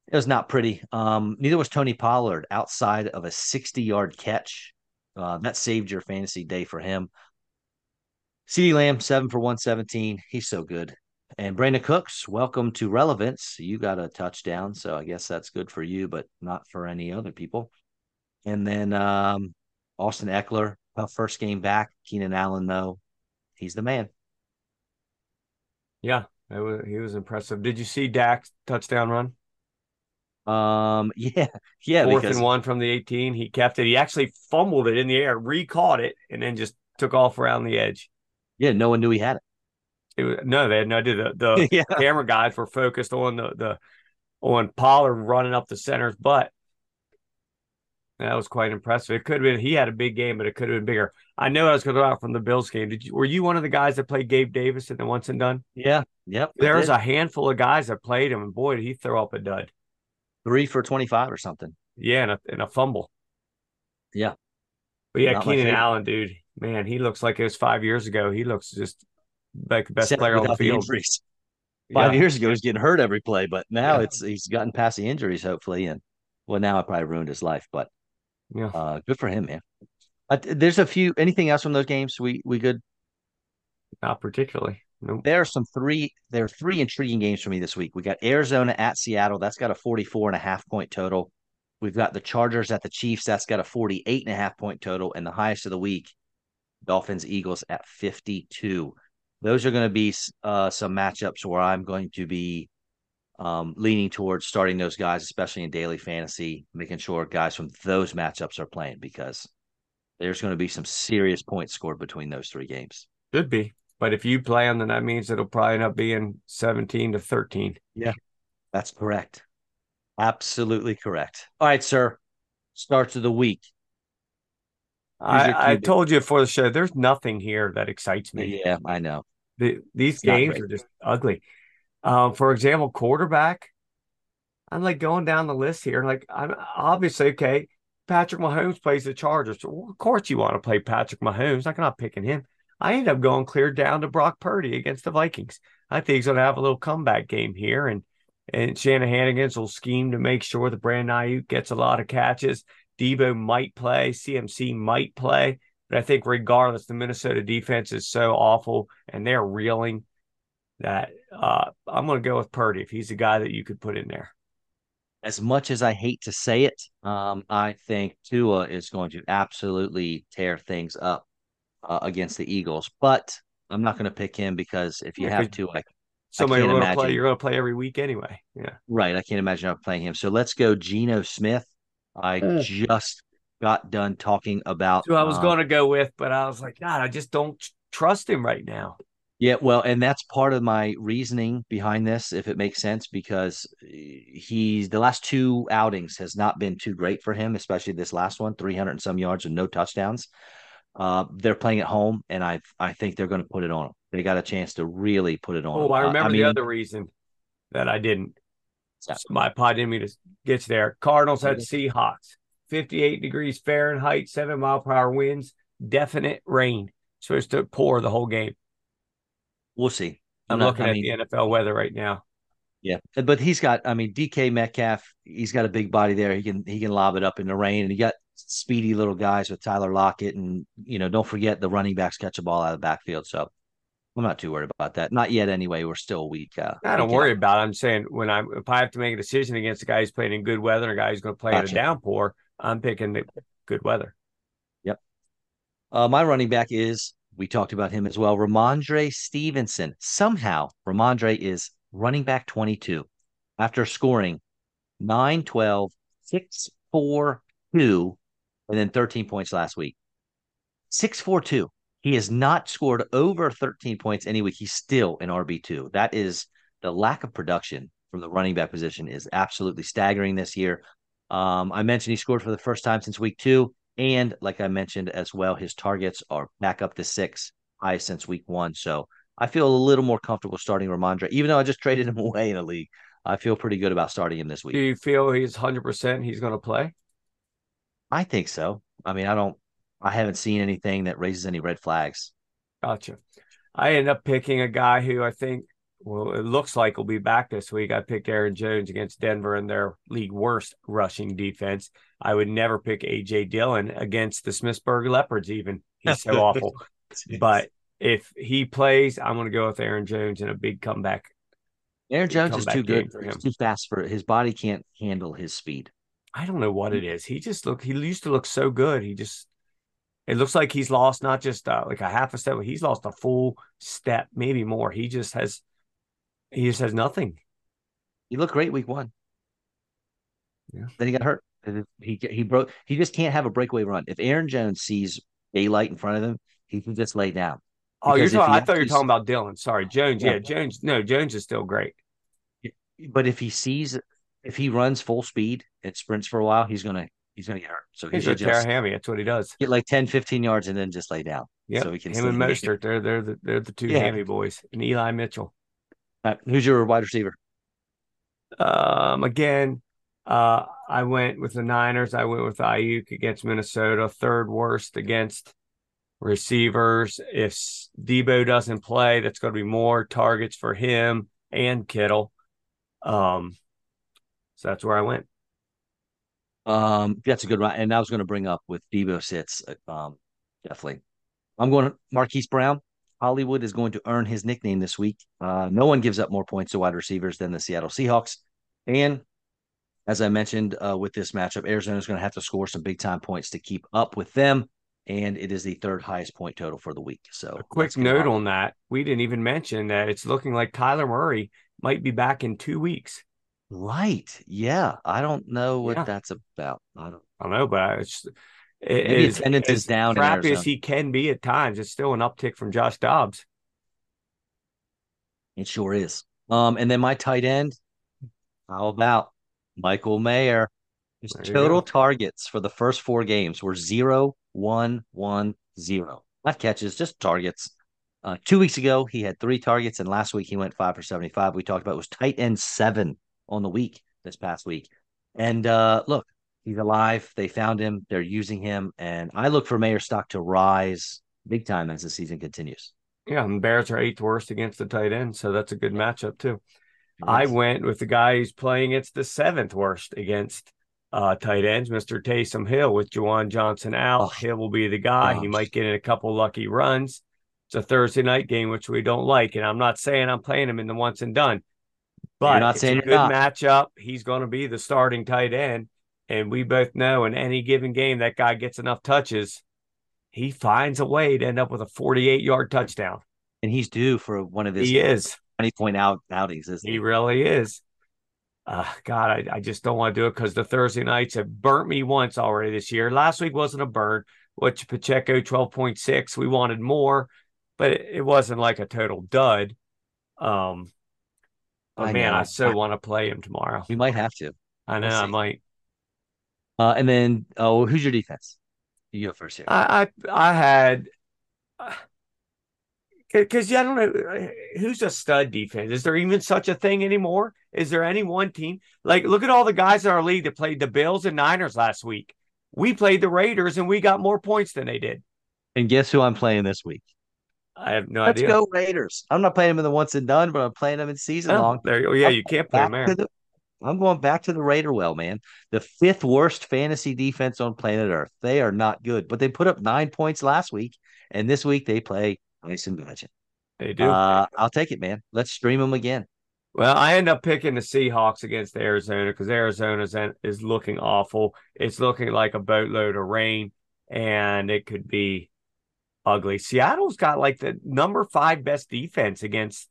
A: it was not pretty. Um, neither was Tony Pollard outside of a 60 yard catch. Uh, that saved your fantasy day for him. CeeDee Lamb, seven for 117. He's so good. And Brandin Cooks, welcome to relevance. You got a touchdown, so I guess that's good for you, but not for any other people. And then um, Austin Ekeler, first game back. Keenan Allen, though, he's the man.
B: Yeah, was, he was impressive. Did you see Dak's touchdown run?
A: Um, yeah, yeah.
B: Fourth
A: because,
B: and one from the 18. He kept it. He actually fumbled it in the air, recaught it, and then just took off around the edge.
A: Yeah, no one knew he had it.
B: It was, no, they had no idea. The, the
A: yeah.
B: camera guys were focused on the the on Pollard running up the center's butt. That was quite impressive. It could have been he had a big game, but it could have been bigger. I know I was going to go out from the Bills game. Did you? Were you one of the guys that played Gabe Davis in the once and done?
A: Yeah. Yep. I
B: There was a handful of guys that played him, and boy, did he throw up a dud.
A: Three for twenty five or something.
B: Yeah, and a, and a fumble.
A: Yeah.
B: But yeah,
A: Not
B: Keenan. Allen, dude, man, he looks like it was five years ago. He looks just like the best
A: Except
B: player on the field.
A: injuries. Five
B: Yeah.
A: years ago, he was getting hurt every play, but now
B: Yeah.
A: it's he's gotten past the injuries, hopefully, and well, now it probably ruined his life, but
B: Yeah.
A: uh, good for him, man. Uh, there's a few. Anything else from those games? We we good.
B: Not particularly. Nope.
A: There are some three. There are three intriguing games for me this week. We got Arizona at Seattle. That's got a 44 and a half point total. We've got the Chargers at the Chiefs. That's got a 48 and a half point total. And the highest of the week, Dolphins Eagles at 52. Those are going to be uh, some matchups where I'm going to be um, leaning towards starting those guys, especially in daily fantasy, making sure guys from those matchups are playing because there's going to be some serious points scored between those three games.
B: Should be. But if you play them, then that means it'll probably end up being 17 to 13.
A: Yeah, That's correct. Absolutely correct. All right, sir. Starts of the week.
B: I, I told you before the show, there's nothing here that excites me.
A: Yeah, I know.
B: The, these
A: It's
B: games are just ugly. Um, for example, quarterback. I'm like going down the list here. Like, I'm obviously okay. Patrick Mahomes plays the Chargers. So of course, you want to play Patrick Mahomes. Like, I'm not picking him. I end up going clear down to Brock Purdy against the Vikings. I think he's going to have a little comeback game here, and and Shanahan's will scheme to make sure that Brandon Aiyuk gets a lot of catches. Deebo might play, CMC might play, but I think regardless, the Minnesota defense is so awful and they're reeling that uh, I'm going to go with Purdy if he's the guy that you could put in there.
A: As much as I hate to say it, um, I think Tua is going to absolutely tear things up uh, against the Eagles. But I'm not going to pick him because if you
B: Yeah,
A: have
B: 'cause-
A: Tua, I
B: Somebody
A: can't
B: to play,
A: imagine.
B: you're going to play every week anyway. Yeah.
A: Right. I can't imagine I'm playing him. So let's go Geno Smith. I
B: Mm.
A: just got done talking about
B: who I was
A: um,
B: going to go with, but I was like, God, I just don't trust him right now.
A: Yeah, well, and that's part of my reasoning behind this, if it makes sense, because he's the last two outings has not been too great for him, especially this last one, 300 and some yards and no touchdowns. Uh, they're playing at home, and I I think they're going to put it on them. They got a chance to really put it on.
B: Oh,
A: them.
B: I
A: Uh,
B: remember
A: mean,
B: the other reason that I didn't. So my pod didn't mean to get you there. Cardinals had Seahawks, 58 degrees Fahrenheit, seven mile per hour winds, definite rain. So Supposed to pour the whole game.
A: We'll see.
B: I'm
A: not-
B: looking
A: I
B: at
A: mean,
B: the NFL weather right now.
A: Yeah, but he's got. I mean, DK Metcalf. He's got a big body there. He can he can lob it up in the rain, and he got speedy little guys with Tyler Lockett, and you know, don't forget the running backs catch a ball out of the backfield. So I'm not too worried about that. Not yet, anyway. We're still a week. Uh,
B: I don't worry
A: out.
B: about it. I'm saying when I'm if I have to make a decision against a guy who's playing in good weather and a guy who's going to play in a downpour, I'm picking the good weather. Yep.
A: Uh, my running back is. We talked about him as well. Rhamondre Stevenson. Somehow, Rhamondre is running back 22 after scoring 9, 12, 6, 4, 2, and then 13 points last week. 6, 4, 2. He has not scored over 13 points any week. He's still an RB2. That is the lack of production from the running back position is absolutely staggering this year. Um, I mentioned he scored for the first time since week two. And like I mentioned as well, his targets are back up to six, highest since week one. So I feel a little more comfortable starting Rhamondre, even though I just traded him away in a league. I feel pretty good about starting him this week.
B: Do you feel he's 100% he's going to play?
A: I think so. I mean, I don't, I haven't seen anything that raises any red flags.
B: Gotcha. I end up picking a guy who I think, well, it looks like will be back this week. I picked Aaron Jones against Denver in their league worst rushing defense. I would never pick AJ Dillon against the Smithsburg Leopards, even. He's so awful. But if he plays, I'm going to go with Aaron Jones in a big comeback.
A: Aaron Jones is too good.
B: for
A: He's too fast for his body can't handle his speed.
B: I don't know what it is. He just look. He used to look so good. He just. It looks like he's lost not just uh, like a half a step. but He's lost a full step, maybe more. He just has. He just has nothing.
A: He looked great week one. Yeah. Then he got hurt. He he broke. He just can't have a breakaway run. If Aaron Jones sees daylight in front of him, he can just lay down.
B: Oh, you're talking. I thought you were talking about Dillon. Sorry, Jones. Yeah. yeah, Jones. No, Jones is still great.
A: But if he sees, if he runs full speed and sprints for a while, he's gonna he's gonna get hurt. So
B: he's gonna tear hammy. That's what he does.
A: Get like 10, 15 yards and then just lay down.
B: Yeah, so he can. Him and Mostert, they're they're the they're the two yeah. hammy boys, and Eli Mitchell.
A: Right, who's your wide receiver?
B: Um, again, uh, I went with the Niners. I went with Aiyuk against Minnesota, third worst against receivers. If Deebo doesn't play, that's going to be more targets for him and Kittle. Um, so that's where I went.
A: Um, that's a good one. And I was going to bring up with Deebo sits, um, definitely. I'm going to Marquise Brown. Hollywood is going to earn his nickname this week. Uh, no one gives up more points to wide receivers than the Seattle Seahawks. And as I mentioned uh, with this matchup, Arizona is going to have to score some big time points to keep up with them. And it is the third highest point total for the week. So,
B: a quick note on that we didn't even mention that it's looking like Kyler Murray might be back in two weeks.
A: Right. Yeah. I don't know what yeah. that's about. I don't,
B: I don't know, but it's it is,
A: attendance is down.
B: Crappy as he can be at times, it's still an uptick from Josh Dobbs.
A: It sure is. Um, and then my tight end, how about Michael Mayer? His total targets for the first four games were zero, one, one, zero. Not catches, just targets. Uh, two weeks ago, he had three targets, and last week he went five for 75. We talked about it was tight end seven on the week this past week. And uh, look, he's alive. They found him. They're using him, and I look for Mayer stock to rise big time as the season continues.
B: Yeah, and Bears are eighth worst against the tight end, so that's a good matchup too. Yes. I went with the guy who's playing it's the seventh worst against uh, tight ends, Mr. Taysom Hill with Juwan Johnson out. Oh. Hill will be the guy. He might get in a couple lucky runs. It's a Thursday night game, which we don't like. And I'm not saying I'm playing him in the once and done, but you're not it's saying a good not. matchup. He's going to be the starting tight end. And we both know in any given game, that guy gets enough touches, he finds a way to end up with a 48 yard touchdown.
A: And he's due for one of his
B: he is
A: 20 point out outings,
B: he? he? really is. Uh, God, I, I just don't want to do it because the Thursday nights have burnt me once already this year. Last week wasn't a burn, which Pacheco 12.6. We wanted more, but it, it wasn't like a total dud. Um, but I man, know. I so want to play him tomorrow.
A: We might have to.
B: I know we'll I might.
A: Uh, and then, oh, who's your defense? You go first here.
B: I I, I had because uh, I don't know who's a stud defense. Is there even such a thing anymore? Is there any one team? Like, look at all the guys in our league that played the Bills and Niners last week. We played the Raiders and we got more points than they did.
A: And guess who I'm playing this week?
B: I have no
A: Let's
B: idea.
A: Let's go Raiders. I'm not playing them in the once and done, but I'm playing them in season oh, long.
B: There you go. Yeah, you can't play them there. The,
A: I'm going back to the Raider well, man. The fifth worst fantasy defense on planet Earth. They are not good, but they put up nine points last week, and this week they play Tyson Bagent.
B: They do.
A: Uh, I'll take it, man. Let's stream them again.
B: Well, I end up picking the Seahawks against Arizona because Arizona is looking awful. It's looking like a boatload of rain, and it could be ugly. Seattle's got like the number five best defense against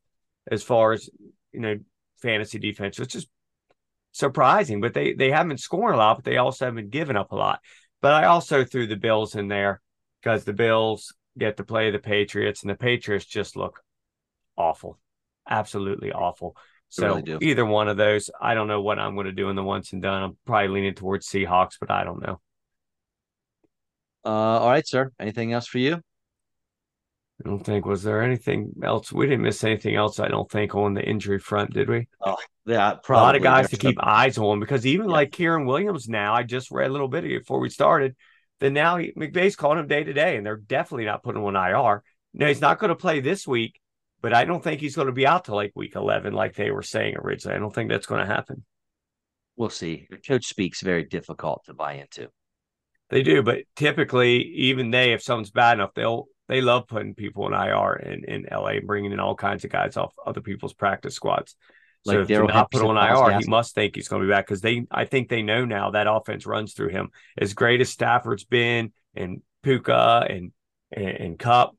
B: as far as you know fantasy defense, which is surprising. But they they haven't scored a lot, but they also haven't given up a lot. But I also threw the Bills in there because the Bills get to play the Patriots, and the Patriots just look awful, absolutely awful. So really either one of those, I don't know what I'm going to do in the once and done. I'm probably leaning towards Seahawks, but I don't know.
A: Uh, all right, sir. Anything else for you?
B: I don't think was there anything else. We didn't miss anything else. I don't think on the injury front, did we?
A: Oh, yeah,
B: probably. A lot of guys to keep eyes on because even yeah. like Kyren Williams now, I just read a little bit of it before we started. Then now he, McVay's calling him day to day, and they're definitely not putting him on IR. No, he's not going to play this week, but I don't think he's going to be out till like week eleven, like they were saying originally. I don't think that's going to happen.
A: We'll see. The coach speaks very difficult to buy into.
B: They do, but typically, even they, if someone's bad enough, they'll they love putting people in IR in, in LA and bringing in all kinds of guys off other people's practice squads. So like to not put on IR, he must think he's going to be back because they, I think they know now that offense runs through him. As great as Stafford's been and Puka and and, and Kupp,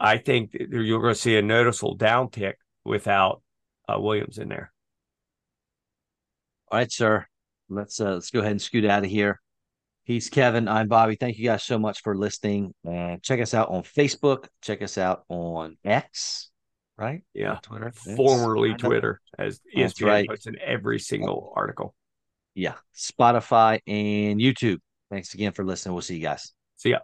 B: I think you're going to see a noticeable downtick without uh, Williams in there.
A: All right, sir. let's uh, let's go ahead and scoot out of here. He's Kevin. I'm Bobby. Thank you guys so much for listening. And check us out on Facebook. Check us out on X, right?
B: Yeah.
A: Twitter.
B: Formerly Twitter, as
A: That's
B: ESPN
A: right.
B: puts in every single article.
A: Yeah. Spotify and YouTube. Thanks again for listening. We'll see you guys.
B: See ya.